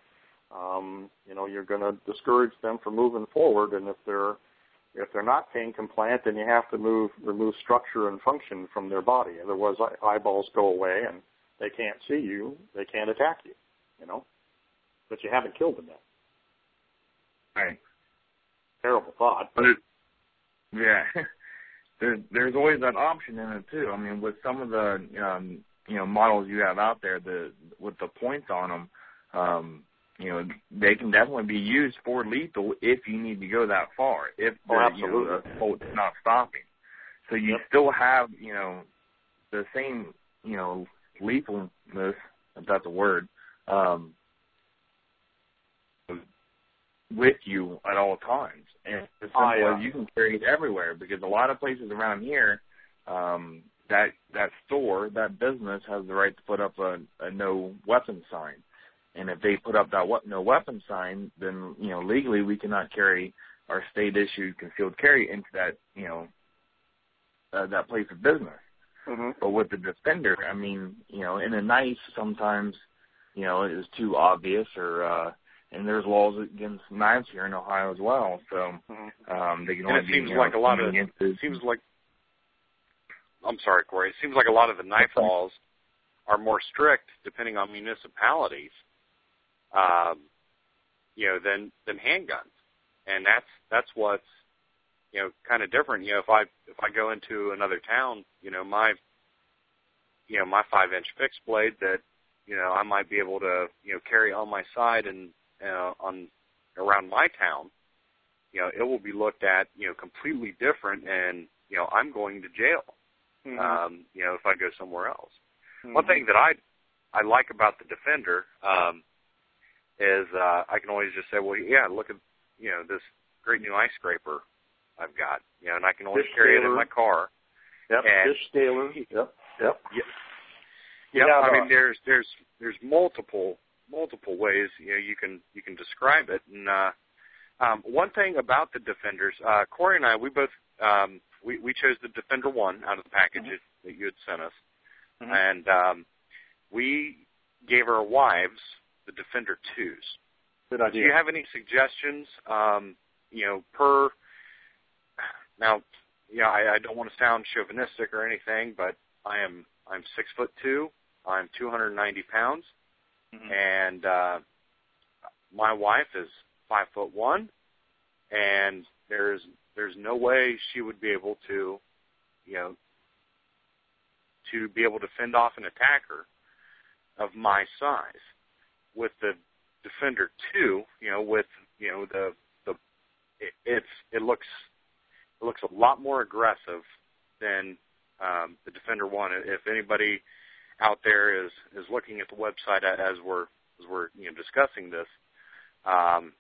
um, you know, you're going to discourage them from moving forward. And if they're if they're not pain compliant, then you have to move remove structure and function from their body. Otherwise, eyeballs go away and they can't see you. They can't attack you. You know, but you haven't killed them yet. Right. Terrible thought. But it, yeah, there's there's always that option in it too. I mean, with some of the um, you know models you have out there, the with the points on them, um, you know, they can definitely be used for lethal if you need to go that far. If the, oh, you know, the Colt's not stopping, so you yep. still have you know the same you know lethalness, if that's a word, um, with you at all times. And simple oh, yeah. you can carry it everywhere because a lot of places around here, um, that that store, that business has the right to put up a, a no weapon sign. And if they put up that no weapon sign, then you know legally we cannot carry our state issued concealed carry into that you know uh, that place of business. Mm-hmm. But with the defender, I mean, you know, in a knife sometimes, you know, it is too obvious or uh and there's laws against knives here in Ohio as well. So mm-hmm. um they can and only it be, seems you know, like a lot of it seems like I'm sorry, Corey. It seems like a lot of the knife laws are more strict depending on municipalities um, you know, than than handguns, and that's that's what's you know kind of different. You know, if I if I go into another town, you know, my you know my five inch fixed blade that you know I might be able to you know carry on my side and uh, on around my town, you know, it will be looked at you know completely different, and you know I'm going to jail. Mm-hmm. Um, you know, if I go somewhere else. Mm-hmm. One thing that I I like about the Defender, um, is uh, I can always just say, well, yeah, look at you know this great new ice scraper I've got, you know, and I can always Fish carry scaler. it in my car. Yep. And- Fish scaler. Yep. Yep. Yep. You Yeah, I mean, there's there's there's multiple multiple ways you know you can you can describe it. And uh, um, one thing about the Defenders, uh, Corey and I, we both um, we we chose the Defender one out of the packages that you had sent us, Mhm. and um, we gave our wives the Defender twos. Good Do you have any suggestions? Um, you know, per now, yeah, I, I don't want to sound chauvinistic or anything, but I am I'm six foot two. I'm 290 pounds, Mhm. and uh, my wife is five foot one, and there's there's no way she would be able to, you know, to be able to fend off an attacker of my size. With the Defender two, you know, with you know the the it, it's it looks it looks a lot more aggressive than um, the Defender one. If anybody out there is is looking at the website as we're as we're you know discussing this, um,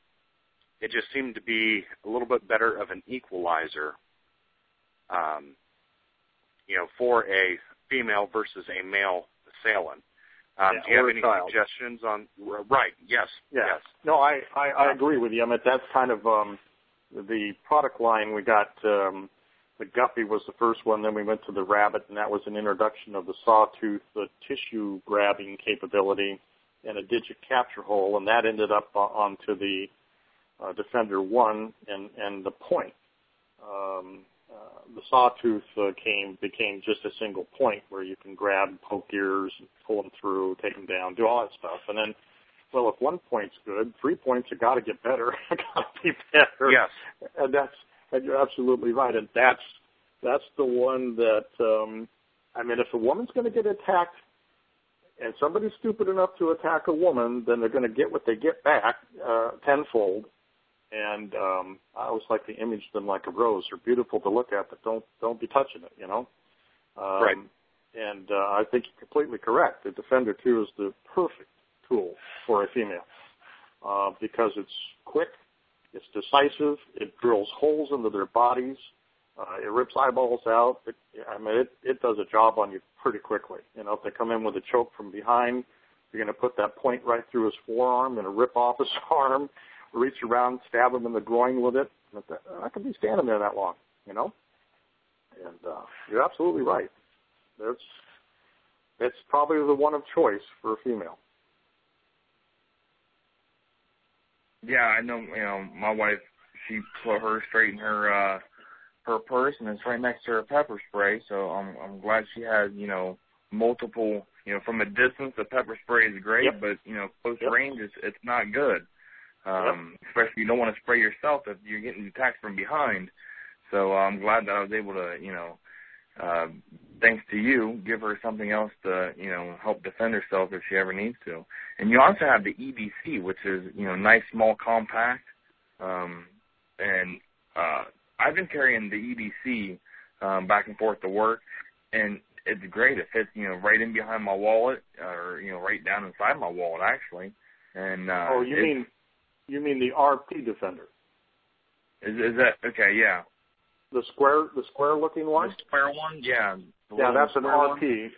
it just seemed to be a little bit better of an equalizer, um, you know, for a female versus a male assailant. Um, Yeah, do you have any child. suggestions on? Right. Yes. Yeah. Yes. No, I, I, I agree with you. I mean, that's kind of um, the product line. We got um, the Guppy was the first one. Then we went to the Rabbit, and that was an introduction of the Sawtooth, the tissue grabbing capability, and a digit capture hole, and that ended up uh, onto the uh, Defender One and and the point. Um, uh, the sawtooth uh, came became just a single point where you can grab, poke ears, pull them through, take them down, do all that stuff, and then. Well, if one point's good, three points have got to get better. got to be better. Yes. And that's and you're absolutely right. And that's that's the one that um I mean if a woman's gonna get attacked and somebody's stupid enough to attack a woman, then they're gonna get what they get back, uh, tenfold. And um I always like to image them like a rose. They're beautiful to look at, but don't don't be touching it, you know? Um Right. and uh, I think you're completely correct. The Defender 2 is the perfect tool for a female uh, because it's quick, it's decisive, it drills holes into their bodies, uh, it rips eyeballs out. It, I mean, it, it does a job on you pretty quickly. You know, if they come in with a choke from behind, you're going to put that point right through his forearm and rip off his arm, reach around, stab him in the groin with it. I could be standing there that long, you know. And uh, you're absolutely right. It's it's probably the one of choice for a female. Yeah, I know. You know, my wife, she put her straight in her uh her purse, and it's right next to her pepper spray. So I'm I'm glad she has you know multiple. You know, from a distance, the pepper spray is great, Yep. but you know, close Yep. range, it's it's not good. Um, Especially you don't want to spray yourself if you're getting attacked from behind. So uh, I'm glad that I was able to, you know, uh, thanks to you, give her something else to, you know, help defend herself if she ever needs to. And you also have the EDC, which is, you know, nice, small, compact. Um, and uh, I've been carrying the EDC um, back and forth to work, and it's great. It fits, you know, right in behind my wallet, or you know, right down inside my wallet actually. And uh, oh, you mean you mean the RP Defender, is, is that okay? Yeah, the square the square looking one? the square one. Yeah, Yeah, that's an square one? RP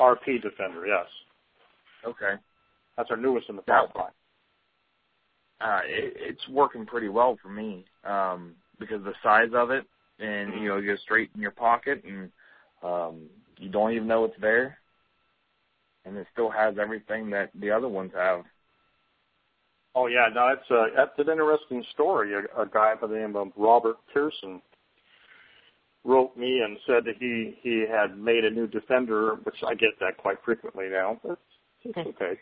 RP Defender. Yes, Okay. that's our newest in the product line. uh, it, it's working pretty well for me um, because of the size of it, and you know, it goes straight in your pocket, and um, you don't even know it's there, and it still has everything that the other ones have. Oh yeah, no, it's a that's an interesting story. A, a guy by the name of Robert Pearson wrote me and said that he he had made a new Defender, which I get that quite frequently now. But it's okay.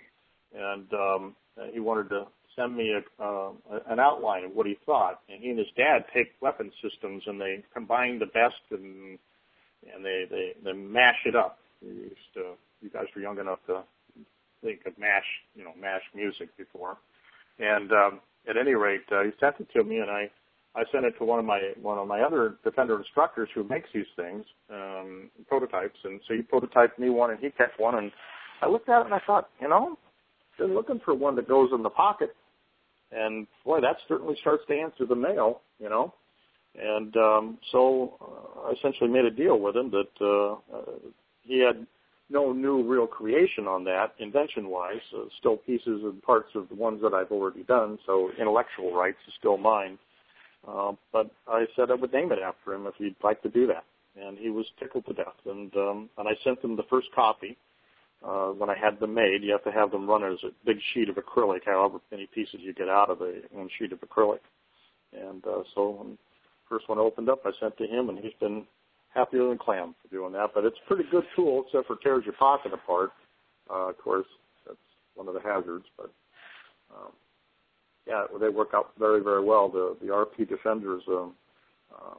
And um, he wanted to send me a, uh, an outline of what he thought. And he and his dad take weapon systems and they combine the best and and they they they mash it up. Used to, you guys were young enough to think of mash, you know, mash music before. And um, at any rate, uh, he sent it to me, and I I sent it to one of my one of my other defender instructors who makes these things, um, prototypes. And so he prototyped me one, and he kept one. And I looked at it and I thought, you know, been looking for one that goes in the pocket, and boy, that certainly starts to answer the mail, you know. And um, so uh, I essentially made a deal with him that uh, uh, he had no new real creation on that invention-wise. Uh, still pieces and parts of the ones that I've already done, so intellectual rights is still mine. Uh, but I said I would name it after him if he'd like to do that, and he was tickled to death. And um, and I sent him the first copy. Uh, when I had them made, you have to have them run as a big sheet of acrylic, however many pieces you get out of a one sheet of acrylic. And uh, so when first one opened up, I sent to him, and he's been happier than clam for doing that. But it's a pretty good tool, except for tears your pocket apart. Uh, of course, that's one of the hazards. But um, yeah, they work out very, very well. The the RP Defender is um, uh,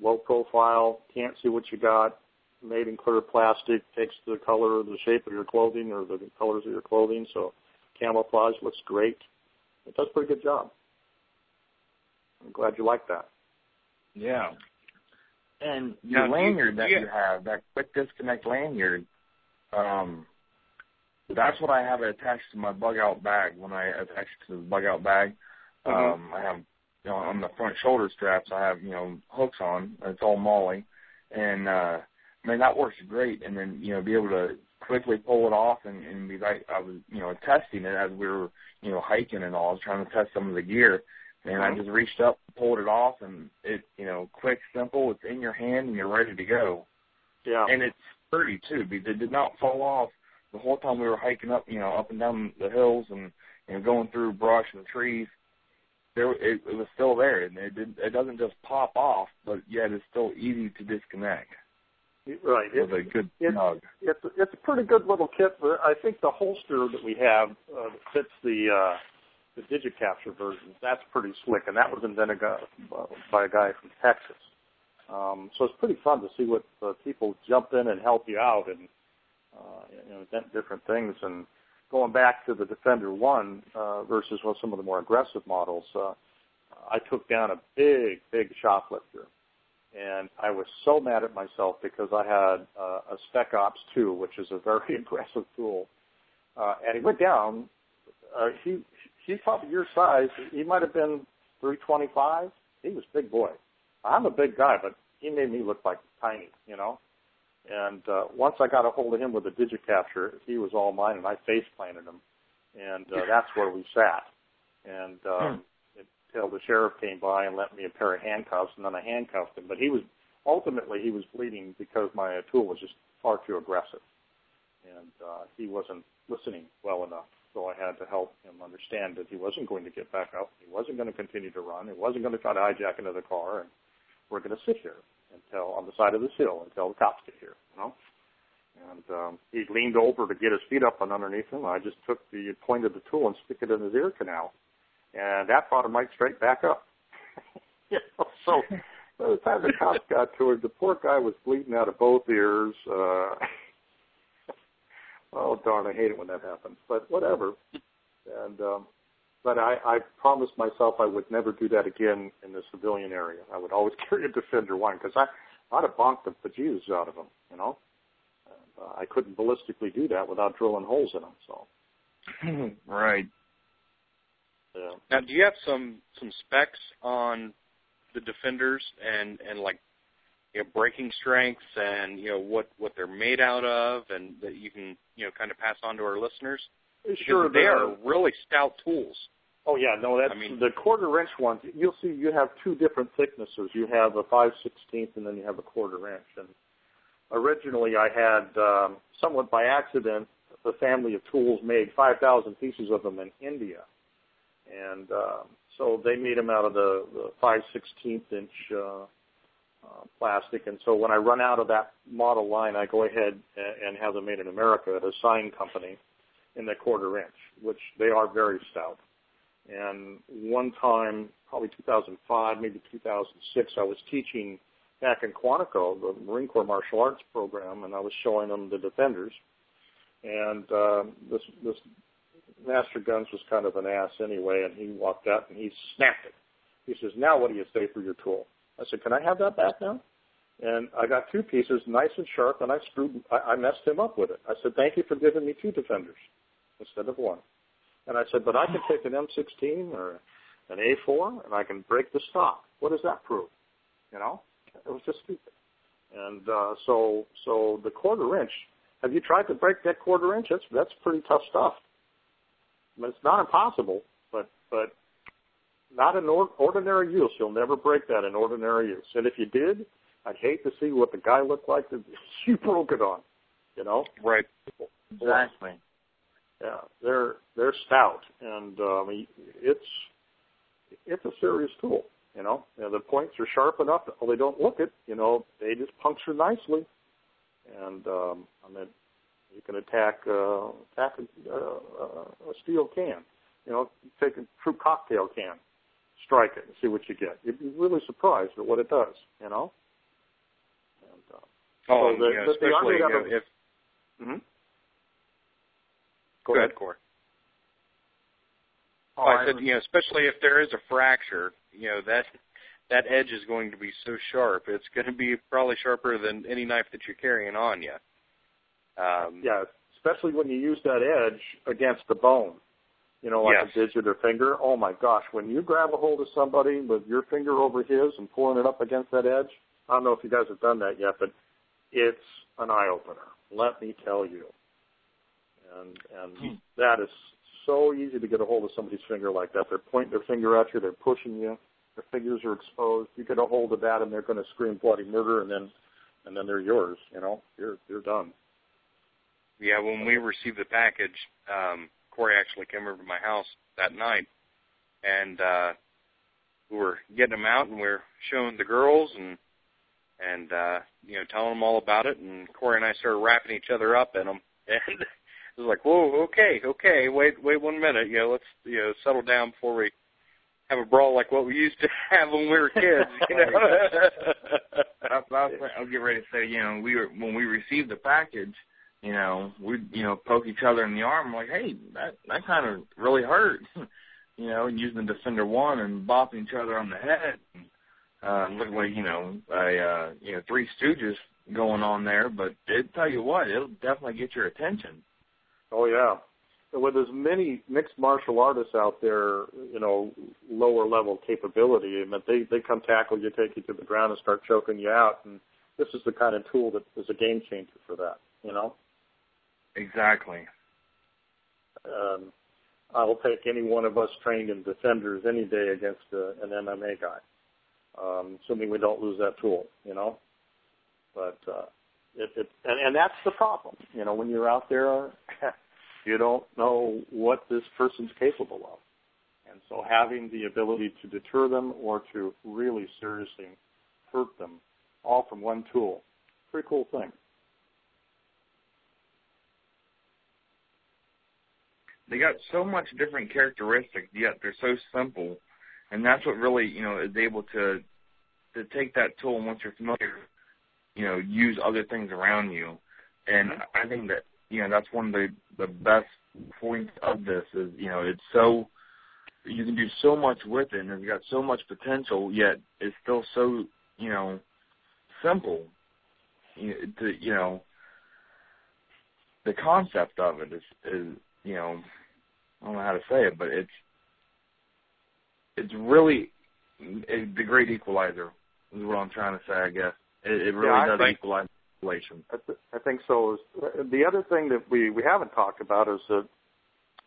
low profile, can't see what you got, made in clear plastic, takes the color or the shape of your clothing or the colors of your clothing. So camouflage looks great. It does a pretty good job. I'm glad you like that. Yeah. And your Now, you- lanyard that yeah. you have, that quick disconnect lanyard, um, that's what I have attached to my bug out bag. When I attach it to the bug out bag, Mhm. um, I have, you know, on the front shoulder straps, I have, you know, hooks on. It's all MOLLE, and uh, I mean that works great. And then you know, be able to quickly pull it off and, and be like, I was, you know, testing it as we were, you know, hiking and all. I was trying to test some of the gear, and I just reached up, pulled it off, and it, you know, quick, simple. It's in your hand, and you're ready to go. Yeah. And it's sturdy too, because it did not fall off the whole time we were hiking up, you know, up and down the hills and know going through brush and trees. there it, it was still there, and it didn't. it doesn't just pop off, but yet it's still easy to disconnect. Right. With It, a good it, snug. it's it's a pretty good little kit. I think the holster that we have uh, fits the uh, the DigiCapture version. That's pretty slick, and that was invented by a guy from Texas. Um, so it's pretty fun to see what uh, people jump in and help you out and uh, you know, invent different things. And going back to the Defender One uh, versus well, some of the more aggressive models, uh, I took down a big, big shoplifter and I was so mad at myself because I had uh, a Spec Ops 2, which is a very aggressive tool, uh, and he went down. Uh, he he's probably your size. He might have been 325. He was big boy. I'm a big guy, but he made me look like tiny, you know. And uh, once I got a hold of him with a digicapture, he was all mine, and I face planted him, and uh, that's where we sat. And um, until the sheriff came by and lent me a pair of handcuffs, and then I handcuffed him. But he was ultimately he was bleeding because my tool was just far too aggressive, and uh, he wasn't listening well enough. So I had to help him understand that he wasn't going to get back up, he wasn't going to continue to run, he wasn't going to try to hijack another car, and we're going to sit here until on the side of this hill until the cops get here, you know. And um, he leaned over to get his feet up and underneath him. I just took the point of the tool and stick it in his ear canal, and that brought him right straight back up. you know, so by the time the cops got to him, the poor guy was bleeding out of both ears. Uh, oh darn, I hate it when that happens, but whatever. And um, but I, I promised myself I would never do that again in the civilian area. I would always carry a Defender One because I I'd have bonked the bejesus out of them, you know. And, uh, I couldn't ballistically do that without drilling holes in them. So right. yeah. Now, do you have some some specs on the defenders and and like you know breaking strengths and you know what what they're made out of and that you can you know kind of pass on to our listeners? Sure, they are really stout tools. Oh yeah, no, that's I mean- the quarter inch ones. You'll see you have two different thicknesses. You have a five sixteenth and then you have a quarter inch. And originally I had, um, somewhat by accident, the family of tools made five thousand pieces of them in India, and um, so they made them out of the, the five sixteenth inch uh, Uh, plastic. And so when I run out of that model line, I go ahead and, have them made in America at a sign company in the quarter inch, which they are very stout. And one time, probably 2005, maybe 2006, I was teaching back in Quantico, the Marine Corps martial arts program, and I was showing them the defenders. And uh, this this master guns was kind of an ass anyway, and he walked out and he snapped it. He says, "Now what do you say for your tool?" I said, "Can I have that back now?" And I got two pieces, nice and sharp, and I screwed. I, I messed him up with it. I said, "Thank you for giving me two defenders instead of one." And I said, "But I can take an M16 or an A4, and I can break the stock. What does that prove?" You know, it was just stupid. And uh, so, so the quarter inch. Have you tried to break that quarter inch? That's that's pretty tough stuff. I mean, it's not impossible, but but not in or- ordinary use. You'll never break that in ordinary use. And if you did, I'd hate to see what the guy looked like that you broke it on. You know? Right. Exactly. Yeah, they're they're stout, and I mean, it's it's a serious tool. You know, you know, the points are sharp enough. Well, they don't look it. You know, they just puncture nicely, and um, I mean, you can attack uh, attack a, uh, a steel can. You know, take a true cocktail can, strike it, and see what you get. You'd be really surprised at what it does. You know. And, uh, Oh, so the, you know, the, the especially Army you know, if Mhm. go ahead, Corey. Oh, I I said, you know, especially if there is a fracture, you know that that edge is going to be so sharp. It's going to be probably sharper than any knife that you're carrying on you. Um, Yeah, especially when you use that edge against the bone. You know, like Yes. a digit or finger. Oh my gosh, when you grab a hold of somebody with your finger over his and pulling it up against that edge, I don't know if you guys have done that yet, but it's an eye opener. Let me tell you. And and that is so easy to get a hold of somebody's finger like that. They're pointing their finger at you, they're pushing you, their fingers are exposed. You get a hold of that and they're gonna scream bloody murder and then and then they're yours, you know. You're you're done. Yeah, when we received the package, um, Corey actually came over to my house that night, and uh, we were getting them out and we are showing the girls and and uh, you know telling them all about it. And Corey and I started wrapping each other up in them, and it was like, whoa, okay, okay, wait, wait one minute, you know, let's you know settle down before we have a brawl like what we used to have when we were kids. You know, that's, that's what I'll get ready to say. You know, we were when we received the package. You know, we you know poke each other in the arm like, hey, that that kind of really hurt. you know, using the Defender One and bopping each other on the head. Uh, looked like you know a uh, you know Three Stooges going on there, but it tell you what, it'll definitely get your attention. Oh yeah, with as many mixed martial artists out there, you know, lower level capability, I mean, they they come tackle you, take you to the ground, and start choking you out, and this is the kind of tool that is a game changer for that. You know. Exactly. Um, I will take any one of us trained in defenders any day against uh, an MMA guy, um, assuming we don't lose that tool, you know. But uh, it, it and, and that's the problem, you know, when you're out there, you don't know what this person's capable of, and so having the ability to deter them or to really seriously hurt them, all from one tool, pretty cool thing. they got so much different characteristics, yet they're so simple, and that's what really you know is able to to take that tool and once you're familiar, you know, use other things around you, and mm-hmm. I think that you know that's one of the the best points of this is you know it's so you can do so much with it and it's got so much potential yet it's still so you know simple. You know, to you know the concept of it is is you know I don't know how to say it, but it's it's really it, the great equalizer is what I'm trying to say. I guess it, it really yeah, does think, equalize population. I, th- I think so. The other thing that we we haven't talked about is that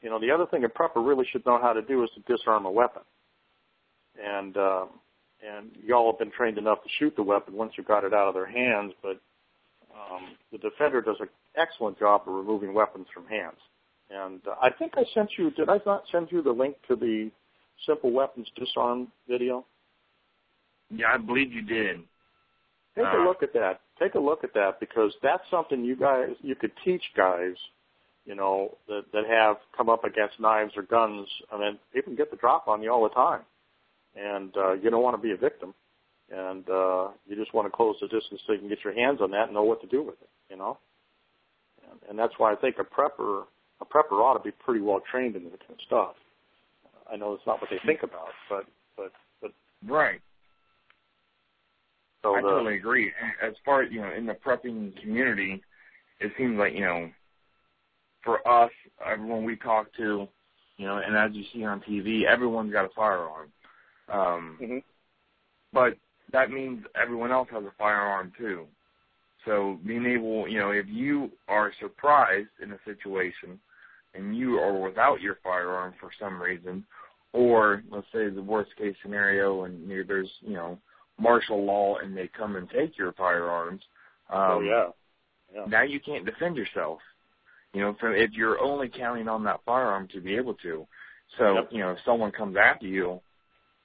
you know the other thing a prepper really should know how to do is to disarm a weapon, and uh, and y'all have been trained enough to shoot the weapon once you got it out of their hands, but um, the defender does an excellent job of removing weapons from hands. And uh, I think I sent you. Did I not send you the link to the simple weapons disarm video? Yeah, I believe you did. Take uh, a look at that. Take a look at that because that's something you guys you could teach guys, you know, that that have come up against knives or guns. I mean, people get the drop on you all the time, and uh, you don't want to be a victim, and uh, you just want to close the distance so you can get your hands on that and know what to do with it. You know, and, and that's why I think a prepper a prepper ought to be pretty well trained in this kind of stuff. I know it's not what they think about, but but but right. So I the, totally agree. As far as you know, in the prepping community, it seems like you know, for us, everyone we talk to, you know, and as you see on TV, everyone's got a firearm. Um, mm-hmm. But that means everyone else has a firearm too. So being able, you know, if you are surprised in a situation and you are without your firearm for some reason, or let's say the worst case scenario and there's, you know, martial law and they come and take your firearms. Um, oh yeah. yeah. Now you can't defend yourself. You know, from if you're only counting on that firearm to be able to. So, yep. you know, if someone comes after you,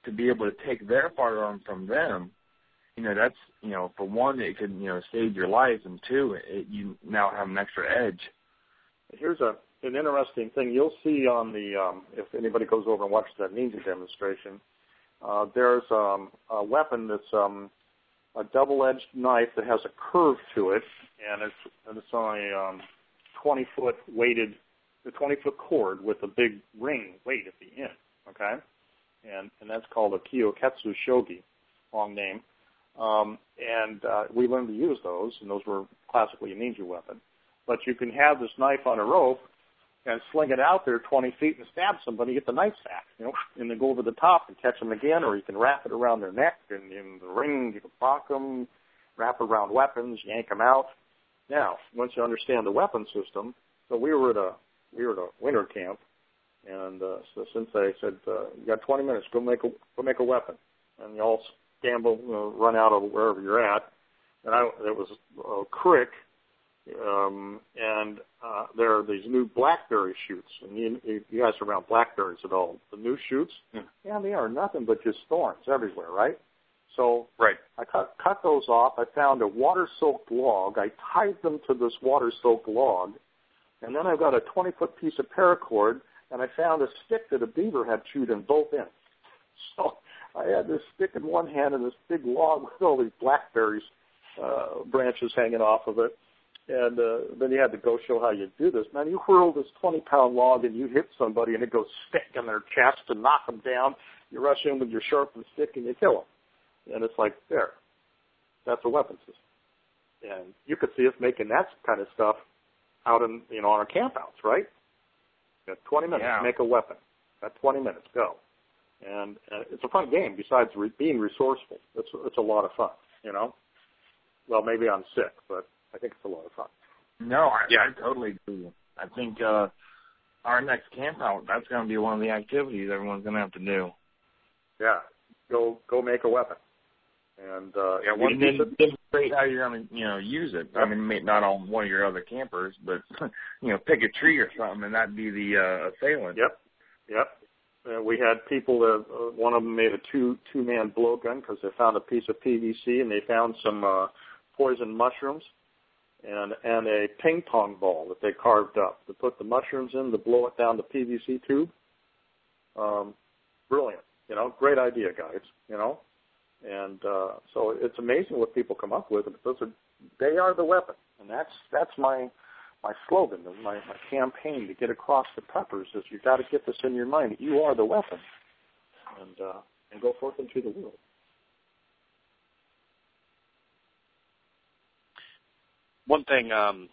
to be able to take their firearm from them you know that's you know for one it could you know save your life and two it, you now have an extra edge. Here's a an interesting thing. You'll see on the um if anybody goes over and watches that ninja demonstration uh there's um a weapon that's um a double edged knife that has a curve to it and it's and it's on a um twenty foot weighted the twenty foot cord with a big ring weight at the end okay? And and that's called a kyoketsu shoge long name we learned to use those, and those were classically a ninja weapon. But you can have this knife on a rope and sling it out there 20 feet and stab somebody, get the knife back, you know, and then go over the top and catch them again, or you can wrap it around their neck and in the ring, you can block them, wrap around weapons, yank them out. Now, once you understand the weapon system, so we were at a we were at a winter camp, and uh, so Sensei said, uh, "You got 20 minutes. Go make a go make a weapon." And you all gamble, you know, run out of wherever you're at. And I, it was a crick um, and uh, there are these new blackberry shoots. And you, you guys are around blackberries at all? The new shoots, Yeah. yeah, they are nothing but just thorns everywhere, right? So Right. I cut cut those off. I found a water-soaked log. I tied them to this water-soaked log, and then I've got a 20-foot piece of paracord, and I found a stick that a beaver had chewed in both ends. So I had this stick in one hand and this big log with all these blackberries uh, branches hanging off of it. And uh, then you had to go show how you do this. Man, you whirl this 20-pound log and you hit somebody and it goes stick in their chest to knock them down. You rush in with your sharpened stick and you kill them. And it's like, there. That's a weapon system. And you could see us making that kind of stuff out in, you know, on our campouts, right? You got 20 minutes Yeah. to make a weapon. Got 20 minutes, go. And uh, it's a fun game besides re- being resourceful. It's, it's a lot of fun, you know? Well, maybe I'm sick, but I think it's a lot of fun. No, I, Yeah. I totally agree. I think uh our next camp out, that's going to be one of the activities everyone's going to have to do. Yeah. Go, go make a weapon. And, uh, Yeah, one And need then to- demonstrate how you're going to, you know, use it. I mean, may- not on one of your other campers, but you know, pick a tree or something, and that'd be the uh, assailant. Yep, yep. Uh, we had people that uh, one of them made a two two man blowgun because they found a piece of PVC and they found some uh, poison mushrooms and and a ping pong ball that they carved up to put the mushrooms in to blow it down the PVC tube. Um, brilliant, you know, great idea, guys. You know, and uh, so it's amazing what people come up with. But those are they are the weapon, and that's that's my my slogan, my, my campaign to get across the preppers is you've got to get this in your mind. That you are the weapon, and uh, and go forth into the world. One thing, um,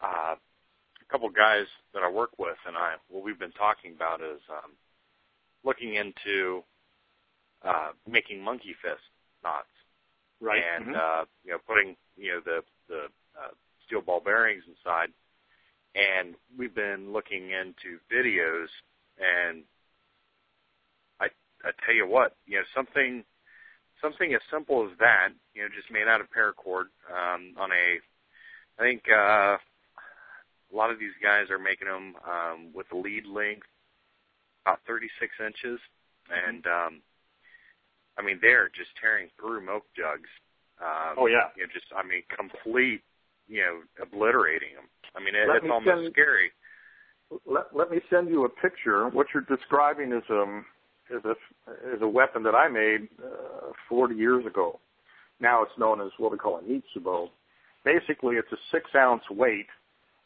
uh, a couple guys that I work with and I, what we've been talking about is um, looking into uh, making monkey fist knots, right? and Mhm. uh, you know, putting you know the the uh, steel ball bearings inside. And we've been looking into videos, and I I tell you what, you know, something something as simple as that, you know, just made out of paracord um, on a I think uh, a lot of these guys are making them um, with a lead length about 36 inches, and um, I mean they're just tearing through milk jugs. Um, Oh, yeah. you know, just I mean complete, you know, obliterating them. I mean it, it's me almost send- scary. Let, let me send you a picture. What you're describing is um is a is a weapon that I made uh, 40 years ago. Now it's known as what we call a nitsubo. Basically, it's a six ounce weight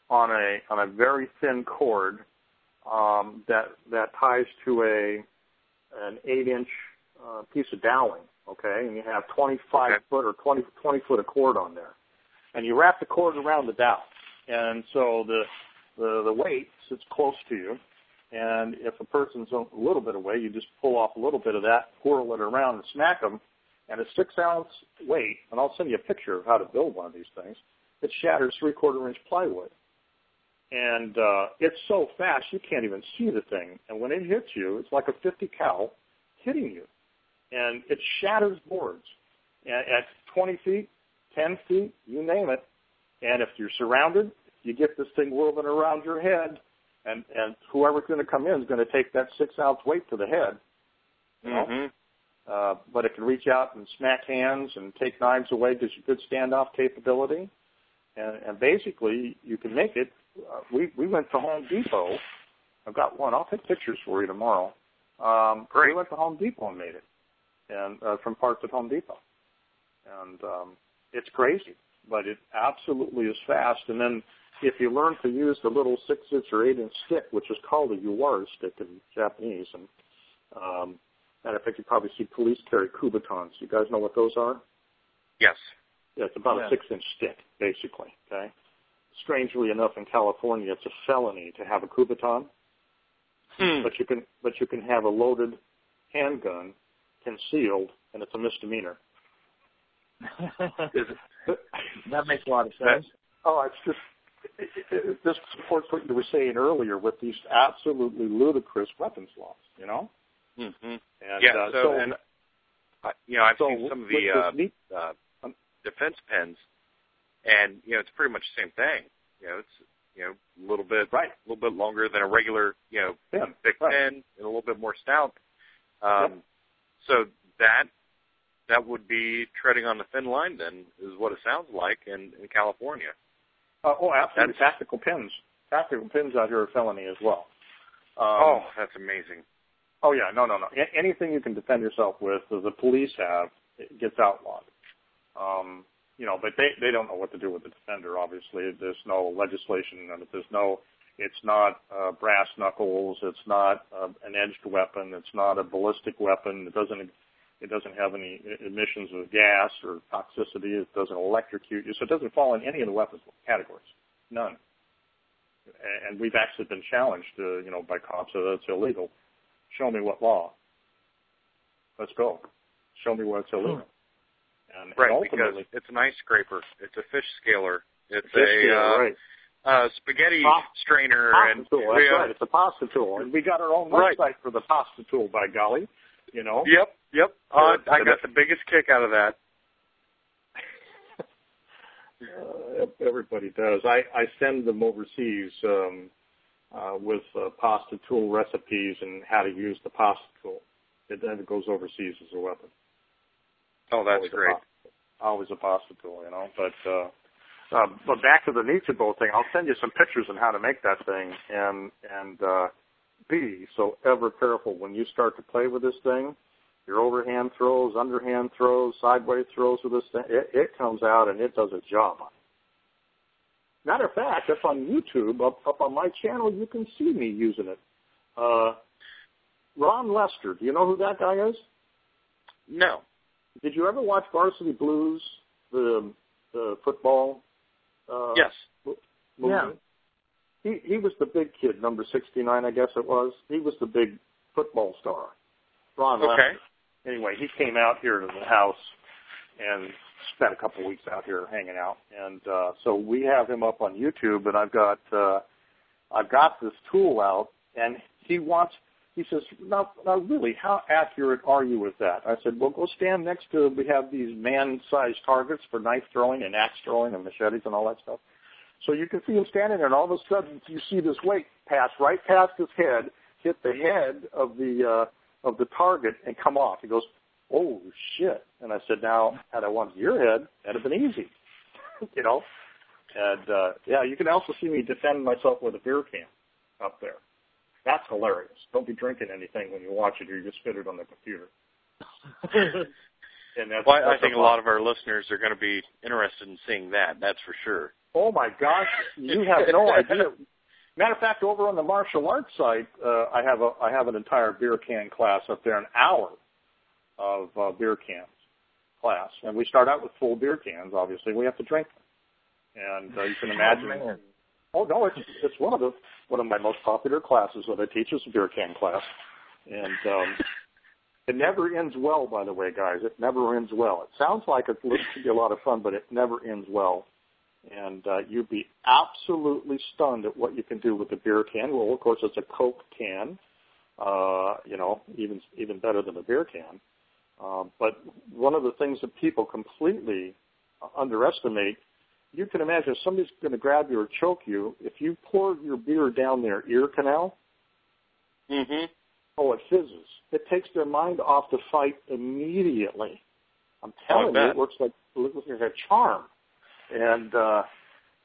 on a on a very thin cord um, that that ties to a an eight inch uh, piece of doweling. Okay, and you have 25 Okay. foot or 20 20 foot of cord on there, and you wrap the cord around the dowel, and so the the the weight sits close to you, and if a person's a little bit away, you just pull off a little bit of that, whirl it around, and smack them. And a six ounce weight, and I'll send you a picture of how to build one of these things. It shatters three quarter inch plywood, and uh, it's so fast you can't even see the thing. And when it hits you, it's like a 50 cal hitting you, and it shatters boards at, at 20 feet, 10 feet, you name it. And if you're surrounded, you get this thing whirling around your head, and and whoever's going to come in is going to take that six ounce weight to the head. You know? hmm Uh, but it can reach out and smack hands and take knives away. Gives you good standoff capability, and, and basically you can make it. Uh, we we went to Home Depot. I've got one. I'll take pictures for you tomorrow. Um, Great. We went to Home Depot and made it, and uh, from parts at Home Depot, and um, it's crazy, but it absolutely is fast. And then if you learn to use the little six inch or eight inch stick, which is called a yawara stick in Japanese, and um, and I think you probably see police carry kubotans. You guys know what those are? Yes. Yeah, it's about Yeah. a six inch stick, basically. Okay. Strangely enough, in California, it's a felony to have a kubotan, Hmm. but you can but you can have a loaded handgun concealed, and it's a misdemeanor. That makes a lot of sense. Oh, it's just it, it, it, this supports what you were saying earlier with these absolutely ludicrous weapons laws. You know, hmm and Yeah. uh, so, and I, you know, I've so seen some of the uh, neat- uh, um, defense pens, and you know it's pretty much the same thing. You know, it's you know a little bit right, a little bit longer than a regular you know pin, thick right. pin, and a little bit more stout. Um, Yep. So that that would be treading on the thin line. Then is what it sounds like in, in California. Uh, oh, absolutely. That's- Tactical pins. Tactical pins out here are felony as well. Um, oh, that's amazing. Oh yeah, no, no, no. A- anything you can defend yourself with, as the police have, it gets outlawed. Um, you know, but they they don't know what to do with the defender. Obviously, there's no legislation, and there's no. It's not uh, brass knuckles. It's not uh, an edged weapon. It's not a ballistic weapon. It doesn't. It doesn't have any emissions of gas or toxicity. It doesn't electrocute you. So it doesn't fall in any of the weapons categories. None. And we've actually been challenged, uh, you know, by cops that it's illegal. Show me what law. Let's go. Show me where it's illegal. And, Right, and because it's an ice scraper. It's a fish scaler. It's Fish a scaler, uh, right. uh, spaghetti Pop- strainer, pasta and tool. That's we, uh, right. It's a pasta tool, and we got our own Right. website for the pasta tool. By golly, you know. Yep, yep. Uh, I got the biggest kick out of that. Uh, everybody does. I, I send them overseas um, uh, with uh, pasta tool recipes and how to use the pasta tool. It then it goes overseas as a weapon. Oh, that's always great. A always a pasta tool, you know. But uh, uh, but back to the Nichibo thing. I'll send you some pictures on how to make that thing, and and uh, be so ever careful when you start to play with this thing. Your overhand throws, underhand throws, sideways throws with this thing, it, it comes out and it does a job. On it. Matter of fact, up on YouTube, up, up on my channel, you can see me using it. Uh, Ron Lester, do you know who that guy is? No. Did you ever watch Varsity Blues, the the football? Uh, Yes. movie? Yeah. He he was the big kid, number sixty nine, I guess it was. He was the big football star. Ron Okay. Lester. Anyway, he came out here to the house and spent a couple of weeks out here hanging out, and uh, so we have him up on YouTube, and I've got uh, I've got this tool out, and he wants. He says, now, now really, how accurate are you with that? I said, well, go stand next to, we have these man-sized targets for knife throwing and axe throwing and machetes and all that stuff. So you can see him standing there, and all of a sudden you see this weight pass right past his head, hit the head of the uh, of the target, and come off. He goes, "Oh shit!" And I said, "Now, had I wanted your head, that'd have been easy, you know." And uh, yeah, you can also see me defend myself with a beer can up there. That's hilarious. Don't be drinking anything when you watch it, or you just spit it on the computer. and that's, Well, I- I think a lot of our listeners are going to be interested in seeing that. That's for sure. Oh my gosh, you have no idea. Matter of fact, over on the martial arts site, uh, I have a I have an entire beer can class up there, an hour of uh, beer cans class, and we start out with full beer cans. Obviously, we have to drink them, and uh, you can imagine. Oh no, it's it's one of the one of my most popular classes that I teach is a beer can class, and um, it never ends well. By the way, guys, it never ends well. It sounds like it's going to be a lot of fun, but it never ends well and uh, you'd be absolutely stunned at what you can do with the beer can. Well, of course, it's a Coke can, uh, you know, even even better than a beer can. Uh, but one of the things that people completely underestimate, you can imagine if somebody's going to grab you or choke you, if you pour your beer down their ear canal, Mm-hmm. oh, it fizzes. It takes their mind off the fight immediately. I'm telling Oh, you, it works like it looks like a charm. And uh,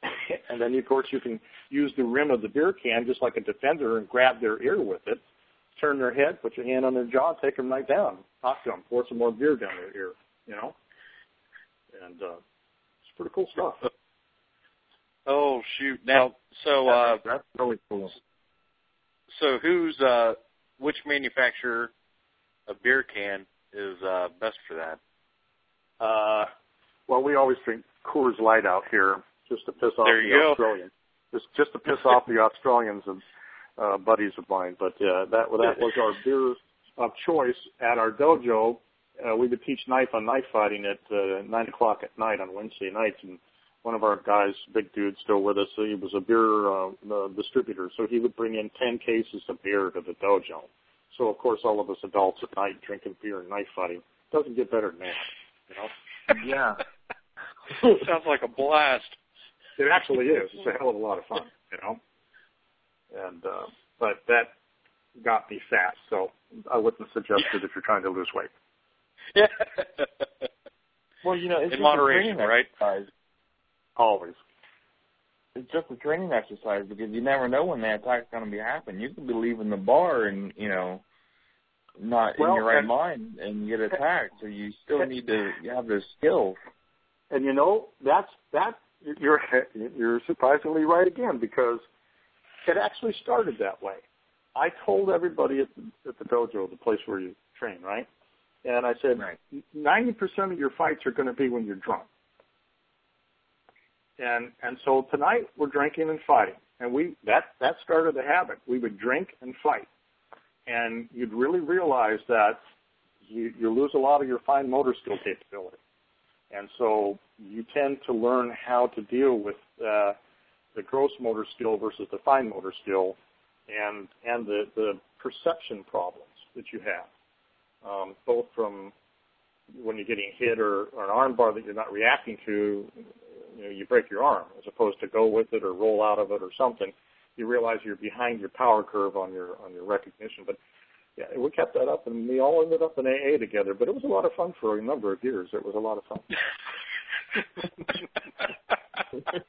and then of course you can use the rim of the beer can just like a defender and grab their ear with it, turn their head, put your hand on their jaw, take them right down, talk to them, pour some more beer down their ear, you know. And uh, it's pretty cool stuff. Oh shoot! Now, so uh, that's really cool. so who's uh, which manufacturer of beer can is uh, best for that? Uh, well, we always drink Coors Light out here just to piss off There the go. Australians. Just just to piss off the Australians and uh, buddies of mine. But uh, that well, that was our beer of choice at our dojo. Uh, we would teach knife on knife fighting at uh, nine o'clock at night on Wednesday nights, and one of our guys, big dude, still with us. He was a beer uh, uh, distributor, so he would bring in ten cases of beer to the dojo. So of course, all of us adults at night drinking beer and knife fighting doesn't get better than that, you know. Yeah. Sounds like a blast. It actually is. It's a hell of a lot of fun, you know. And uh, but that got me fat, so I wouldn't suggest it if you're trying to lose weight. Yeah. Well, you know, it's In just a moderation, training right? exercise. Always. It's just a training exercise because you never know when the attack's going to be happening. You could be leaving the bar and you know, not Well, in your right and- mind and get attacked. So you still need to have those skills. And you know, that's that you're you're surprisingly right again because it actually started that way. I told everybody at the, at the dojo, the place where you train, right? And I said, ninety percent of your fights are going to be when you're drunk. And and so tonight we're drinking and fighting, and we that that started the habit. We would drink and fight, and you'd really realize that you you lose a lot of your fine motor skill capability. And so you tend to learn how to deal with uh, the gross motor skill versus the fine motor skill, and and the the perception problems that you have, um, both from when you're getting hit or, or an arm bar that you're not reacting to, you know, you break your arm as opposed to go with it or roll out of it or something. You realize you're behind your power curve on your on your recognition. But yeah, we kept that up, and we all ended up in AA together. But it was a lot of fun for a number of years. It was a lot of fun.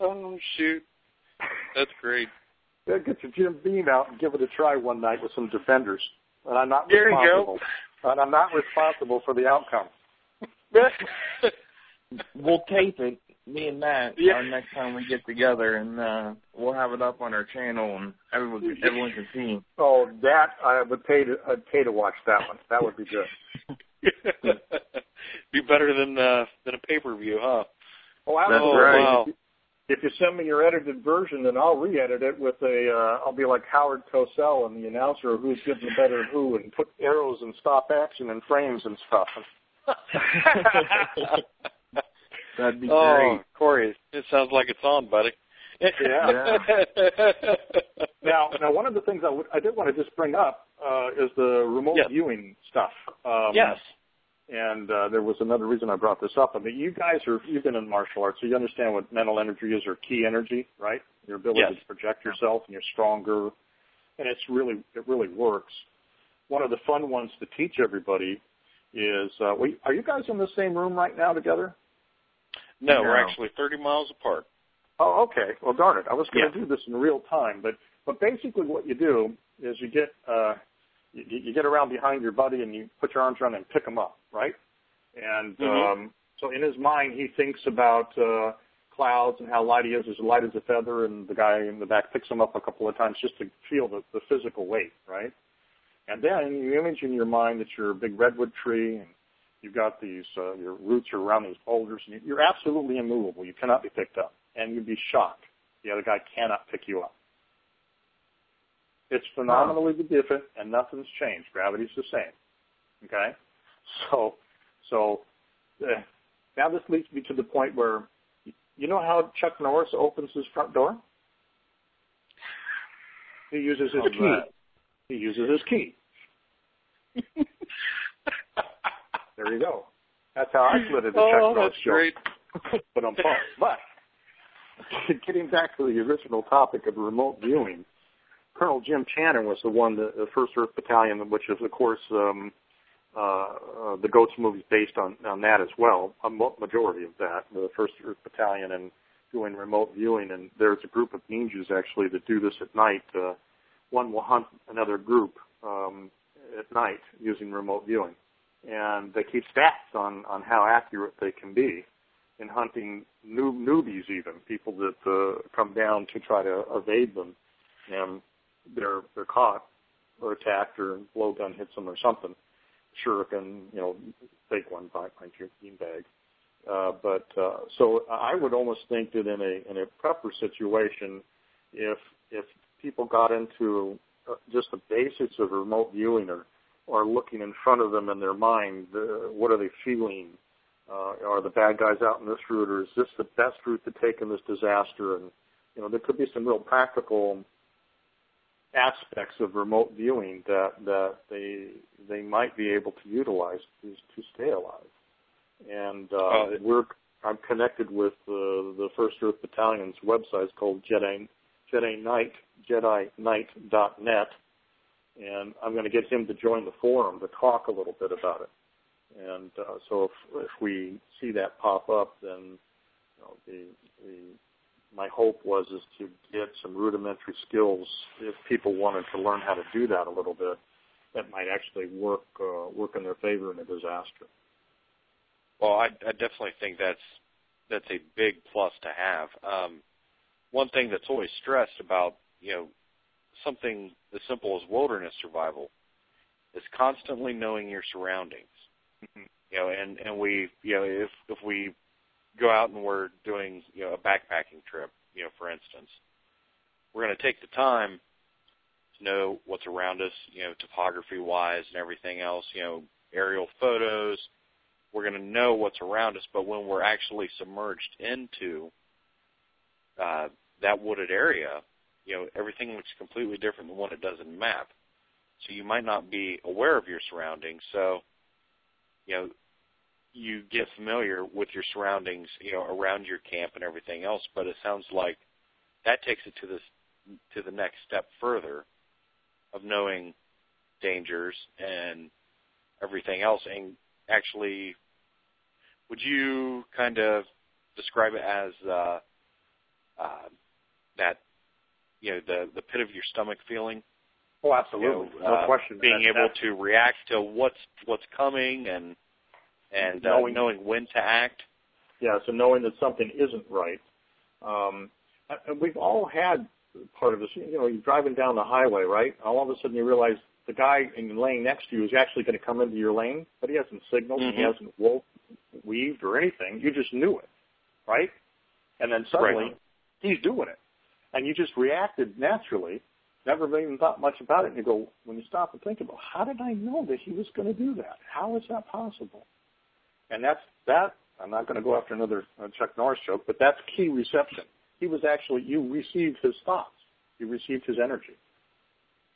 oh shoot, that's great. Yeah, get your Jim Beam out and give it a try one night with some defenders. And I'm not There you responsible. And I'm not responsible for the outcome. We'll tape it, me and Matt, Yeah. our next time we get together, and uh we'll have it up on our channel, and everyone can, everyone can see. Oh, that I would pay to I'd pay to watch that one. That would be good. Be better than uh, than a pay per view, huh? Oh, That's absolutely. right. Wow. If you send me your edited version, then I'll re-edit it with a. Uh, I'll be like Howard Cosell and the announcer who's getting the better who, and put arrows and stop action and frames and stuff. That'd be oh, great. Corey, it sounds like it's on, buddy. Yeah. now, now, one of the things I, would, I did want to just bring up uh, is the remote Yes. viewing stuff. Um, yes. And uh, there was another reason I brought this up. I mean, you guys are you've been in martial arts, so you understand what mental energy is, or ki energy, right? Your ability Yes. to project yourself, and you're stronger, and it's really it really works. One of the fun ones to teach everybody is: uh, we, are you guys in the same room right now together? No, we're actually 30 miles apart. Oh, okay. Well, darn it. I was going Yeah. to do this in real time, but but basically what you do is you get uh, you, you get around behind your buddy and you put your arms around him and pick him up, right? And Mhm. um, so in his mind, he thinks about uh, clouds and how light he is, as light as a feather, and the guy in the back picks him up a couple of times just to feel the, the physical weight, right? And then you image in your mind that you're a big redwood tree and you've got these, uh, your roots are around these boulders, and you- you're absolutely immovable. You cannot be picked up, and you'd be shocked. The other guy cannot pick you up. It's phenomenally different, and nothing's changed. Gravity's the same. Okay, so so uh, now this leads me to the point where you know how Chuck Norris opens his front door. He uses his How's key. He uses his key. there you go. That's how I slid into oh, Chuck Norris that's show. great. but I'm pumped. But getting back to the original topic of remote viewing, Colonel Jim Channon was the one, the, the First Earth Battalion, which is of course um, uh, uh, the Goats movie is based on, on that as well. A majority of that, the First Earth Battalion, and doing remote viewing. And there's a group of ninjas actually that do this at night. Uh, one will hunt another group um, at night using remote viewing, and they keep stats on on how accurate they can be in hunting new newbies, even people that uh, come down to try to evade them, and they're they're caught or attacked or blowgun hits them or something. Shuriken, you know, fake one by my bean bag. Uh, but uh, so I would almost think that in a in a prepper situation, if if people got into uh, just the basics of remote viewing or or looking in front of them in their mind, uh, what are they feeling? Uh, are the bad guys out in this route, or is this the best route to take in this disaster? And you know, there could be some real practical aspects of remote viewing that that they they might be able to utilize to, to stay alive. and uh, we're I'm connected with uh, the First Earth Battalion's website. It's called Jedi Jedi Knight Jedi Knight.net, and I'm going to get him to join the forum to talk a little bit about it. And uh, so if if we see that pop up, then you know, the the my hope was is to get some rudimentary skills if people wanted to learn how to do that a little bit that might actually work uh, work in their favor in a disaster. Well, I, I definitely think that's that's a big plus to have. Um, one thing that's always stressed about you know something as simple as wilderness survival is constantly knowing your surroundings. Mm-hmm. You know, and and we you know if if we go out and we're doing you know a backpacking trip, you know, for instance, we're going to take the time to know what's around us, you know, topography wise and everything else, you know, aerial photos. We're going to know what's around us, but when we're actually submerged into uh, that wooded area, you know, everything looks completely different than what it does in map. So you might not be aware of your surroundings. So, you know, you get familiar with your surroundings, you know, around your camp and everything else. But it sounds like that takes it to this to the next step further of knowing dangers and everything else. And actually, would you kind of describe it as uh, uh, that you know the the pit of your stomach feeling? Oh, absolutely, you know, no uh, question. Being That- able that- to react to what's what's coming and and uh, Knowing- knowing when to act. yeah, so knowing that something isn't right. Um, and we've all had part of this. You know, you're driving down the highway, right? All of a sudden you realize the guy in the lane next to you is actually going to come into your lane, but he hasn't signaled, and he hasn't wo- weaved or anything. You just knew it, right? And then suddenly Right. he's doing it, and you just reacted naturally. Never even thought much about it. And you go, when you stop and think about, how did I know that he was going to do that? How is that possible? And that's that. I'm not going to go after another uh, Chuck Norris joke, but that's ki reception. He was actually you received his thoughts, you received his energy,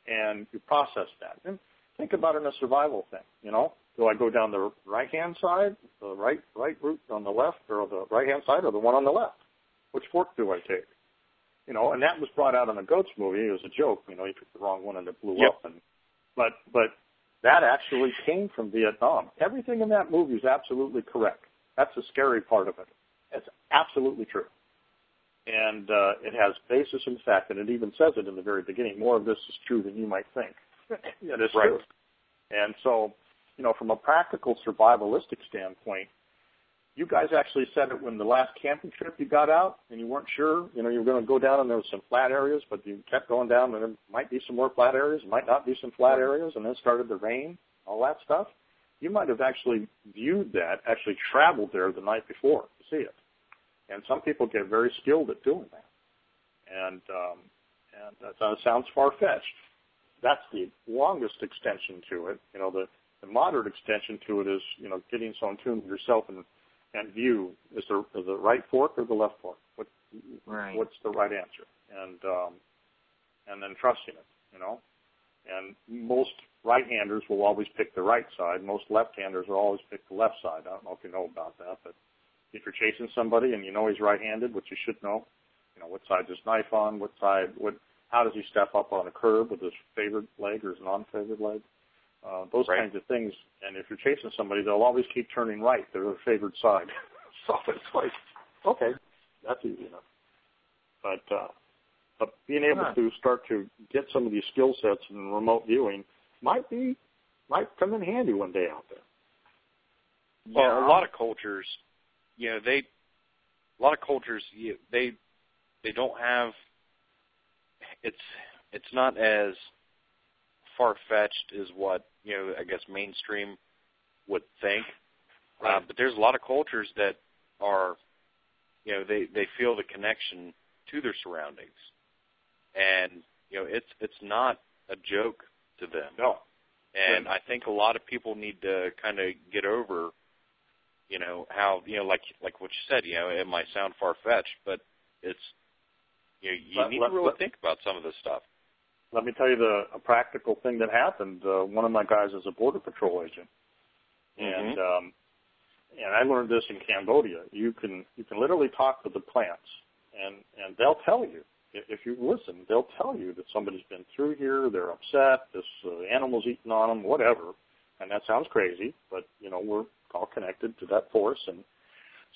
and you processed that. And think about it in a survival thing. You know, do I go down the right hand side, the right right route on the left, or the right hand side, or the one on the left? Which fork do I take? You know, and that was brought out in the Goats movie. It was a joke. You know, he picked the wrong one and it blew Yep. up. And but but that actually came from Vietnam. Everything in that movie is absolutely correct. That's the scary part of it. It's absolutely true. And uh, it has basis in fact, and it even says it in the very beginning. More of this is true than you might think. it is Right. true. And so, you know, from a practical survivalistic standpoint, you guys actually said it when the last camping trip you got out and you weren't sure, you know, you were going to go down and there was some flat areas, but you kept going down and there might be some more flat areas, might not be some flat areas, and then started to rain, all that stuff. You might have actually viewed that, actually traveled there the night before to see it. And some people get very skilled at doing that. And, um, and that uh, sounds far-fetched. That's the longest extension to it. You know, the, the moderate extension to it is, you know, getting so in tune with yourself and and view is the is the right fork or the left fork? What Right. what's the right answer? And um, and then trusting it, you know. And most right-handers will always pick the right side. Most left-handers will always pick the left side. I don't know if you know about that, but if you're chasing somebody and you know he's right-handed, which you should know, you know what side's his knife on, what side, what, how does he step up on a curb with his favored leg or his non-favored leg? Uh, those Right. kinds of things. And if you're chasing somebody, they'll always keep turning right. They're their favored side. so it's like, okay, that's easy enough. But uh, but being able Huh. to start to get some of these skill sets in remote viewing might be might come in handy one day out there. Well, a lot of cultures, you know, they a lot of cultures you, they they don't have it's it's not as far fetched as what you know I guess mainstream would think. Uh, but there's a lot of cultures that are you know they they feel the connection to their surroundings, and you know it's it's not a joke to them. No. And I think a lot of people need to kind of get over, you know, how you know, like like what you said, you know, it might sound far fetched, but it's you know, you Let- need let- to really let- think about some of this stuff. Let me tell you the a practical thing that happened. Uh, one of my guys is a border patrol agent, and um, and I learned this in Cambodia. You can you can literally talk to the plants, and and they'll tell you if you listen. They'll tell you that somebody's been through here. They're upset. This uh, animal's eating on them. Whatever. And that sounds crazy, but you know we're all connected to that force. And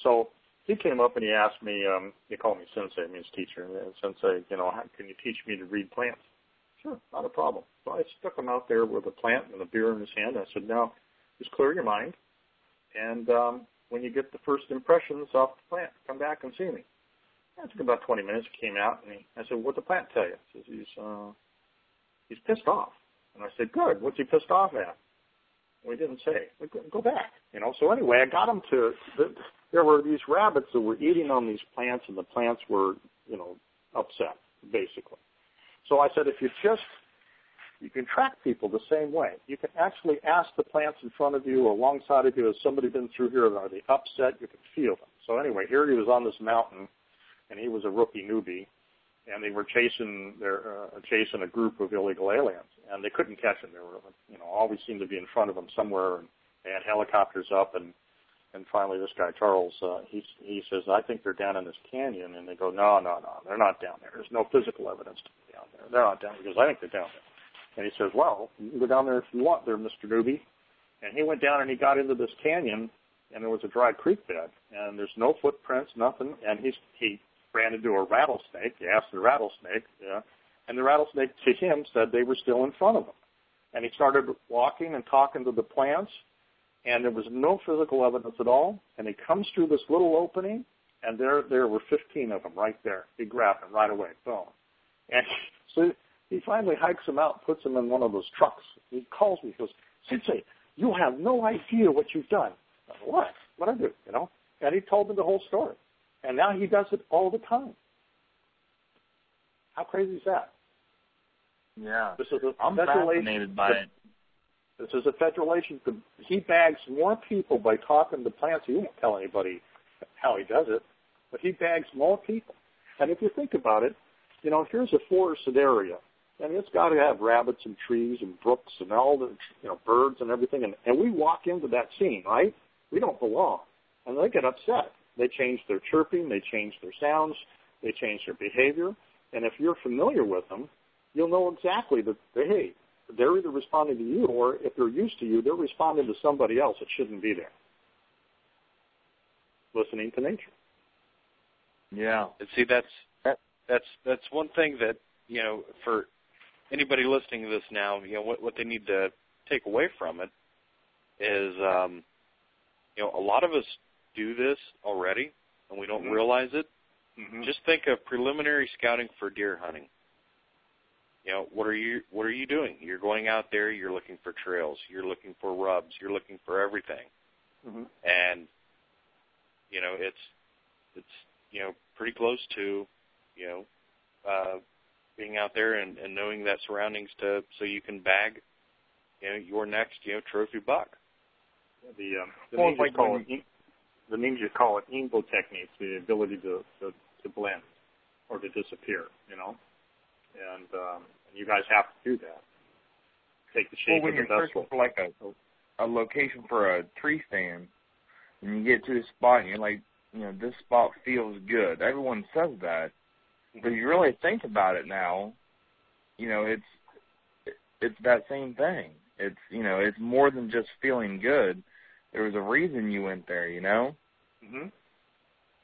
so he came up and he asked me. um He called me sensei, means teacher. And sensei, you know, how, can you teach me to read plants? Sure, not a problem. So I stuck him out there with a plant and a beer in his hand. I said, now just clear your mind and um, when you get the first impressions off the plant, come back and see me. It took about 20 minutes. He came out and he, I said, "What'd the plant tell you?" He says, "He's uh, he's pissed off." And I said, "Good. What's he pissed off at?" We didn't say. We go back, you know. So anyway, I got him to. The, there were these rabbits that were eating on these plants, and the plants were, you know, upset basically. So I said, if you just you can track people the same way. You can actually ask the plants in front of you or alongside of you, has somebody been through here? Are they upset? You can feel them. So anyway, here he was on this mountain, and he was a rookie newbie, and they were chasing their uh, chasing a group of illegal aliens, and they couldn't catch them. They were, you know, always seemed to be in front of them somewhere, and they had helicopters up, and and finally this guy Charles, uh, he he says, I think they're down in this canyon, and they go, no, no, no, they're not down there. There's no physical evidence to be down there. They're not down. He goes, I think they're down there. And he says, well, you can go down there if you want there, Mr. Newbie. And he went down and he got into this canyon and there was a dry creek bed and there's no footprints, nothing. And he's, he ran into a rattlesnake. He asked the rattlesnake, yeah, and the rattlesnake to him said they were still in front of him. And he started walking and talking to the plants and there was no physical evidence at all. And he comes through this little opening and there, there were 15 of them right there. He grabbed them right away. Boom. And so he finally hikes them out, puts them in one of those trucks. He calls me, he goes, Sensei, you have no idea what you've done. I said, what? What I do? You know? And he told me the whole story. And now he does it all the time. How crazy is that? Yeah. This is a I'm fascinated by it. This is a federal agent. He bags more people by talking to plants. He won't tell anybody how he does it, but he bags more people. And if you think about it, you know, here's a forested area and it's got to have rabbits and trees and brooks and all the you know birds and everything. And, and we walk into that scene, right? We don't belong, and they get upset. They change their chirping, they change their sounds, they change their behavior. And if you're familiar with them, you'll know exactly that hey, they're either responding to you, or if they're used to you, they're responding to somebody else that shouldn't be there. Listening to nature. Yeah. And see, that's that, that's that's one thing that you know for anybody listening to this now, you know what what they need to take away from it is, um, you know, a lot of us do this already and we don't Mhm. realize it. Mm-hmm. Just think of preliminary scouting for deer hunting. You know, what are you what are you doing? You're going out there, you're looking for trails, you're looking for rubs, you're looking for everything. Mm-hmm. And you know, it's it's you know, pretty close to, you know, uh being out there and, and knowing that surroundings to so you can bag you know, your next, you know, trophy buck. The um, the Well, it's ninjas like call it in- the ninjas call it Ingbo techniques, the ability to, to to blend or to disappear. You know, and um, you guys have to do that. Take the Well, shape when of you're the searching for like a a location for a tree stand, and you get to a spot and you're like, you know, this spot feels good. Everyone says that, but you really think about it now, you know, it's it's that same thing. It's you know, it's more than just feeling good. There was a reason you went there, you know. Mm-hmm.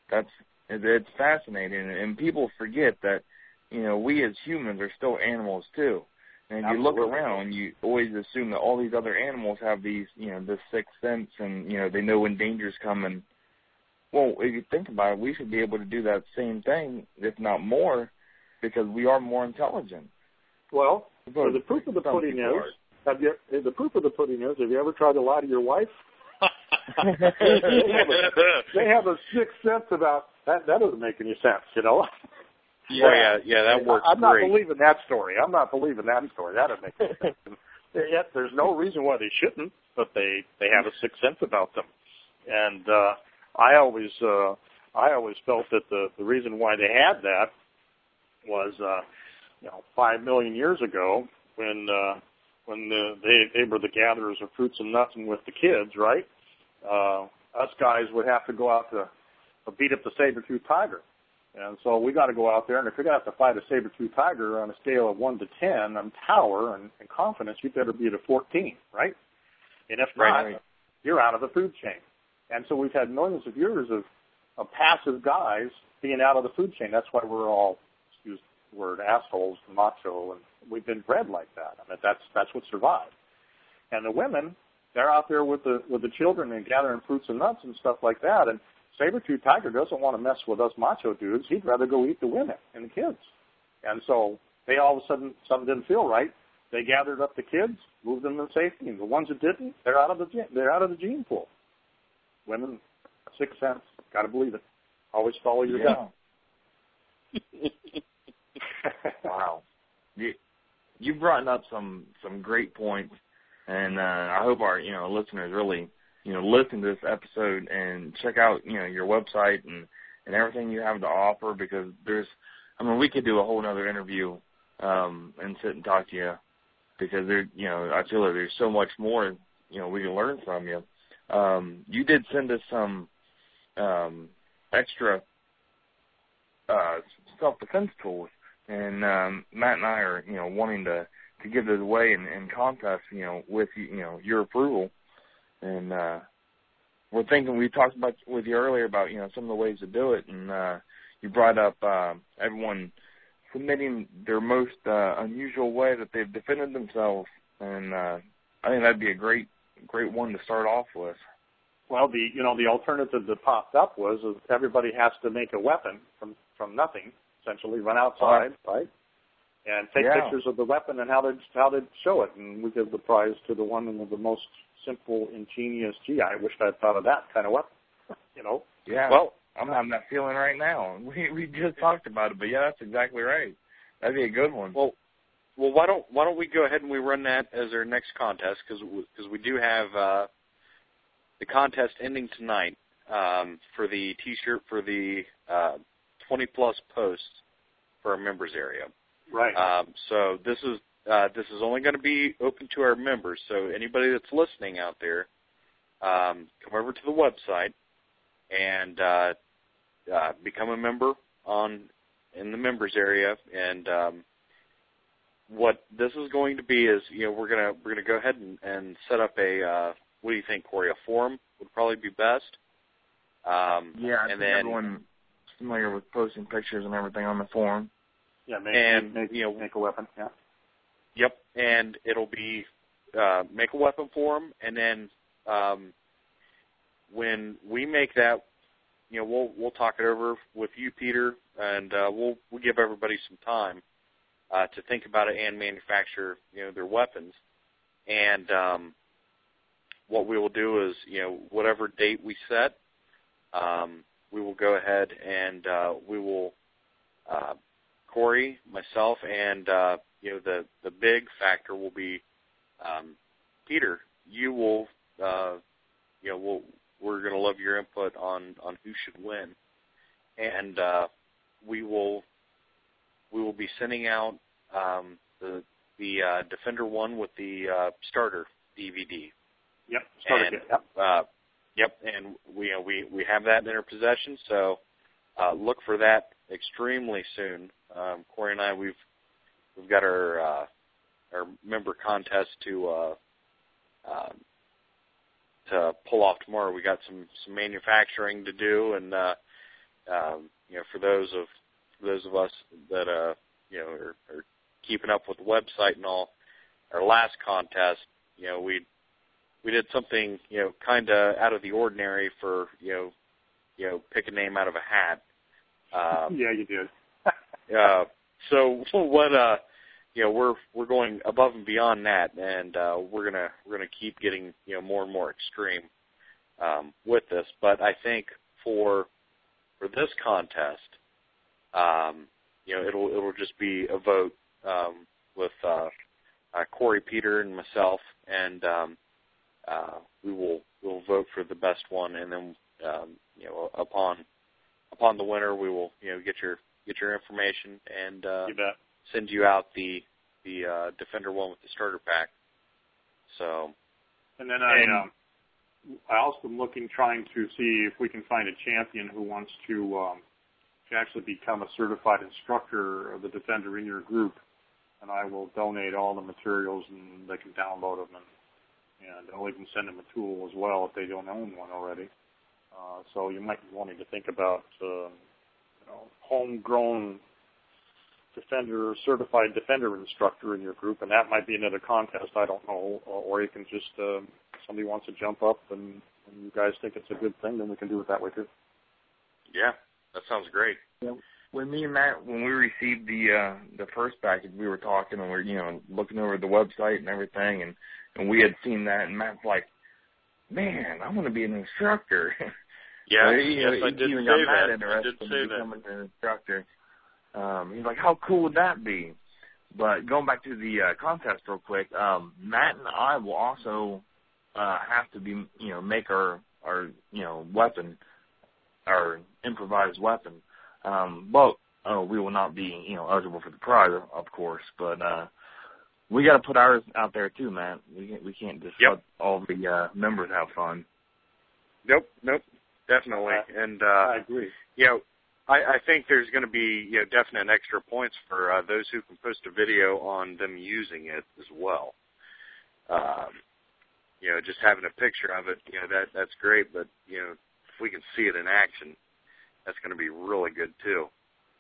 That's it's fascinating, and people forget that you know we as humans are still animals too. And if you look around, you always assume that all these other animals have these, you know, this sixth sense, and you know they know when danger's coming. Well, if you think about it, we should be able to do that same thing, if not more, because we are more intelligent. Well, so the proof of the pudding is. Have you? The proof of the pudding is. Have you ever tried to lie to your wife? they, have a, they have a sixth sense about that. That doesn't make any sense, you know. Yeah, yeah, yeah, that works I'm not great. believing that story. I'm not believing that story. That doesn't make sense. Yet there's no reason why they shouldn't, but they they have a sixth sense about them. And uh, I always uh, I always felt that the the reason why they had that was uh, you know five million years ago when uh, when the, they they were the gatherers of fruits and nuts and with the kids, right? Uh, us guys would have to go out to uh, beat up the saber-tooth tiger. And so we got to go out there, and if you're going to have to fight a saber-tooth tiger on a scale of 1 to 10 on power and, and confidence, you better be at a 14, right? And if Right. not, you're out of the food chain. And so we've had millions of years of, of passive guys being out of the food chain. That's why we're all, excuse the word, assholes and macho, and we've been bred like that. I mean, that's that's what survived. And the women, they're out there with the with the children and gathering fruits and nuts and stuff like that. And saber-tooth tiger doesn't want to mess with us macho dudes. He'd rather go eat the women and the kids. And so they all of a sudden something didn't feel right. They gathered up the kids, moved them to safety, and the ones that didn't, they're out of the they're out of the gene pool. Women, sixth sense, got to believe it. Always follow your Yeah. gut. wow. You you brought up some some great points, and uh, I hope our you know listeners really you know listen to this episode and check out you know your website and and everything you have to offer because there's I mean we could do a whole other interview um and sit and talk to you because there you know I feel like there's so much more you know we can learn from you. Um, you did send us some um, extra uh, self defense tools, and um, Matt and I are you know wanting to to give those away in, in contests you know with you know your approval, and uh, we're thinking we talked about with you earlier about you know some of the ways to do it, and uh, you brought up uh, everyone submitting their most uh, unusual way that they've defended themselves, and uh, I think that'd be a great great one to start off with. Well, the you know the alternative that popped up was is everybody has to make a weapon from from nothing, essentially run outside, right, and take Yeah. pictures of the weapon and how they how they show it, and we give the prize to the one with the most simple, ingenious. Gee, I wish I'd thought of that kind of weapon. You know, Yeah. Well, I'm having that feeling right now. We we just talked about it, but yeah, that's exactly right. That'd be a good one. Well, well, why don't why don't we go ahead and we run that as our next contest because because we do have uh, the contest ending tonight um, for the T-shirt for the uh, 20 plus posts for our members area. right? Um, so this is uh, this is only going to be open to our members. So anybody that's listening out there, um, come over to the website and uh, uh, become a member on in the members area. And um, what this is going to be is, you know, we're gonna we're gonna go ahead and, and set up a uh, what do you think, Corey? A forum would probably be best. Um, yeah, I and think then everyone familiar with posting pictures and everything on the forum. yeah, make and, make, you know, make a weapon. Yeah, Yep, and it'll be uh, make a weapon for them, and then um, when we make that, you know, we'll we'll talk it over with you, Peter, and uh, we'll we'll give everybody some time uh, to think about it and manufacture, you know, their weapons. And um, what we will do is, you know, whatever date we set, um, we will go ahead and uh, we will uh, Corey, myself, and uh, you know the the big factor will be um, Peter. You will, uh, you know, we'll, we're going to love your input on on who should win, and uh, we will we will be sending out um, the the uh, Defender one with the uh, starter DVD. yep. Start And, again. Yep. Uh, yep, and we we we have that in our possession, so uh, look for that extremely soon. Um, Corey and I we've we've got our uh, our member contest to uh, um, to pull off tomorrow. We got some some manufacturing to do, and uh, um, you know for those of for those of us that uh, you know are, are keeping up with the website and all, our last contest, you know we we did something you know kind of out of the ordinary for you know you know pick a name out of a hat. Um, yeah, you did. uh, so what uh you know we're we're going above and beyond that and uh we're gonna we're gonna keep getting you know more and more extreme um with this but i think for for this contest um you know it'll it'll just be a vote um with uh, uh corey peter and myself and um uh we will we'll vote for the best one and then um you know upon upon the winner we will you know get your get your information and uh, You bet. Send you out the the uh, Defender one with the starter pack. So And then I And- um, I also am looking, trying to see if we can find a champion who wants to um, to actually become a certified instructor of the defender in your group, and I will donate all the materials and they can download them and and I'll even send them a tool as well if they don't own one already. Uh, so you might be wanting to think about uh, you know, homegrown defender, certified defender instructor in your group, and that might be another contest. I don't know, or, or you can just uh, somebody wants to jump up and, and you guys think it's a good thing, then we can do it that way too. Yeah, that sounds great. Yeah. When me and Matt, when we received the uh, the first package, we were talking and we are you know looking over the website and everything, and and we had seen that, and Matt's like, "Man, I want to be an instructor." Yeah, so he, yes, he I did even say got Matt that. interested I did say in that. an instructor. Um, he's like, "How cool would that be?" But going back to the uh, contest real quick, um, Matt and I will also uh, have to be, you know, make our our you know weapon, our improvised weapon. Um, but oh, we will not be, you know, eligible for the prize, of course. But uh, we got to put ours out there too, Matt. We can't, we can't just Yep. let all the uh, members have fun. Nope, nope, definitely. And uh, I agree. you know, I, I think there's going to be you know definite extra points for uh, those who can post a video on them using it as well. Um, you know, just having a picture of it, you know, that that's great. But you know, if we can see it in action, that's going to be really good too.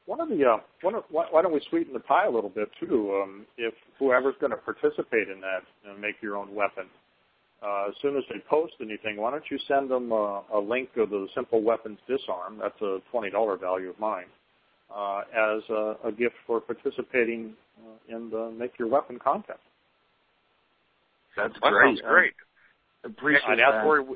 One of the uh, one of, why, why don't we sweeten the pie a little bit too? Um, if whoever's going to participate in that and make your own weapon, uh, as soon as they post anything, why don't you send them a, a link of the Simple Weapons Disarm? That's a twenty dollar value of mine uh, as a, a gift for participating uh, in the Make Your Weapon contest. That's That great. sounds great. Appreciate I'd that. ask Corey. We,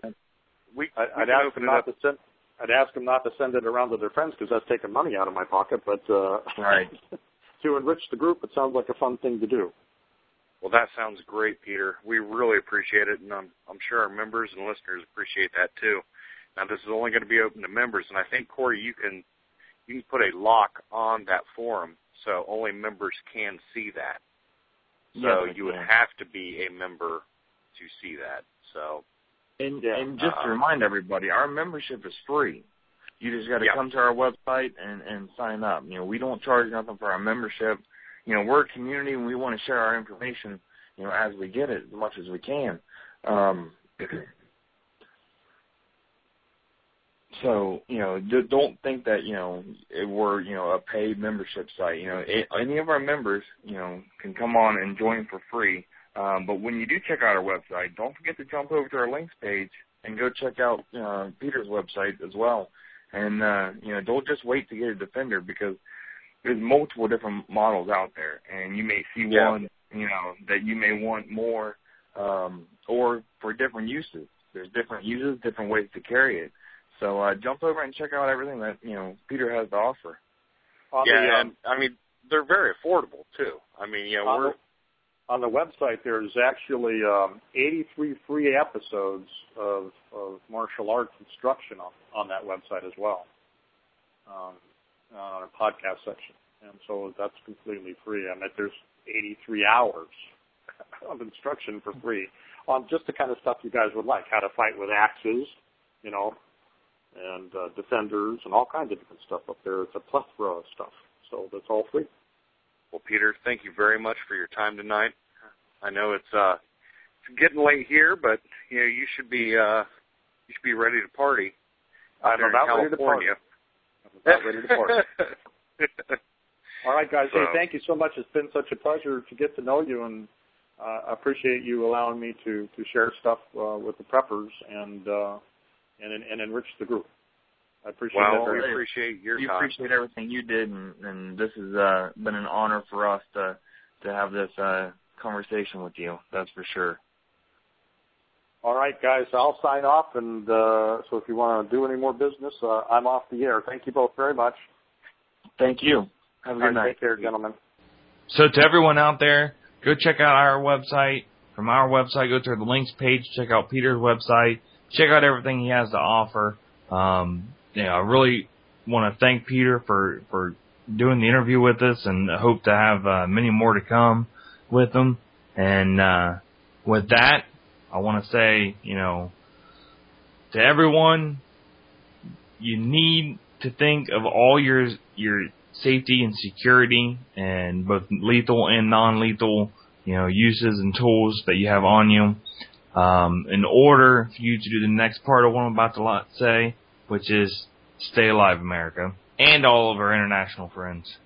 we I, we I'd can ask them not up. to send. I'd ask them not to send it around to their friends because that's taking money out of my pocket. But uh, Right. to enrich the group, it sounds like a fun thing to do. Well, that sounds great, Peter. We really appreciate it, and I'm, I'm sure our members and listeners appreciate that too. Now, this is only going to be open to members, and I think Corey, you can you can put a lock on that forum so only members can see that. So Yes, you would have to be a member to see that. So And, Yeah. and just Uh, to remind everybody, our membership is free. You just got to Yeah. come to our website and, and sign up. You know, we don't charge nothing for our membership. You know, we're a community and we want to share our information, you know, as we get it as much as we can. Um, so, you know, don't think that, you know, we're, you know, a paid membership site. You know, any of our members, you know, can come on and join for free. Um, but when you do check out our website, don't forget to jump over to our links page and go check out uh, Peter's website as well. And uh, you know, don't just wait to get a defender because there's multiple different models out there, and you may see Yeah. one, you know, that you may want more, um, or for different uses. There's different uses, different ways to carry it. So uh, jump over and check out everything that you know Peter has to offer. On yeah, the, um, and I mean they're very affordable too. I mean, you know, on we're the, on the website, there's actually um, 83 free episodes of, of martial arts instruction on, on that website as well, um, on a podcast section. And so that's completely free. I mean, there's 83 hours of instruction for free on just the kind of stuff you guys would like, how to fight with axes, you know, and uh, defenders and all kinds of different stuff up there. It's a plethora of stuff. So that's all free. Well, Peter, thank you very much for your time tonight. I know it's uh it's getting late here, but you know you should be uh you should be ready to party I'm about ready to party. California. I'm about ready to party. All right, guys. Hey, thank you so much. It's been such a pleasure to get to know you, and uh, I appreciate you allowing me to to share stuff uh, with the preppers and uh, and and enrich the group. I appreciate well, that we very much. appreciate your we time. appreciate everything you did, and, and this has uh, been an honor for us to to have this uh, conversation with you. That's for sure. All right, guys. I'll sign off, and uh, so if you want to do any more business, uh, I'm off the air. Thank you both very much. Thank you. Have a good All right, night. Take care, gentlemen. So to everyone out there, go check out our website. From our website, go to the links page, check out Peter's website, check out everything he has to offer. Um, you know, I really want to thank Peter for, for doing the interview with us and hope to have uh, many more to come with him. And uh, with that, I want to say, you know, to everyone, you need to think of all your your safety and security and both lethal and non-lethal, you know, uses and tools that you have on you. Um, in order for you to do the next part of what I'm about to say, which is stay alive, America, and all of our international friends.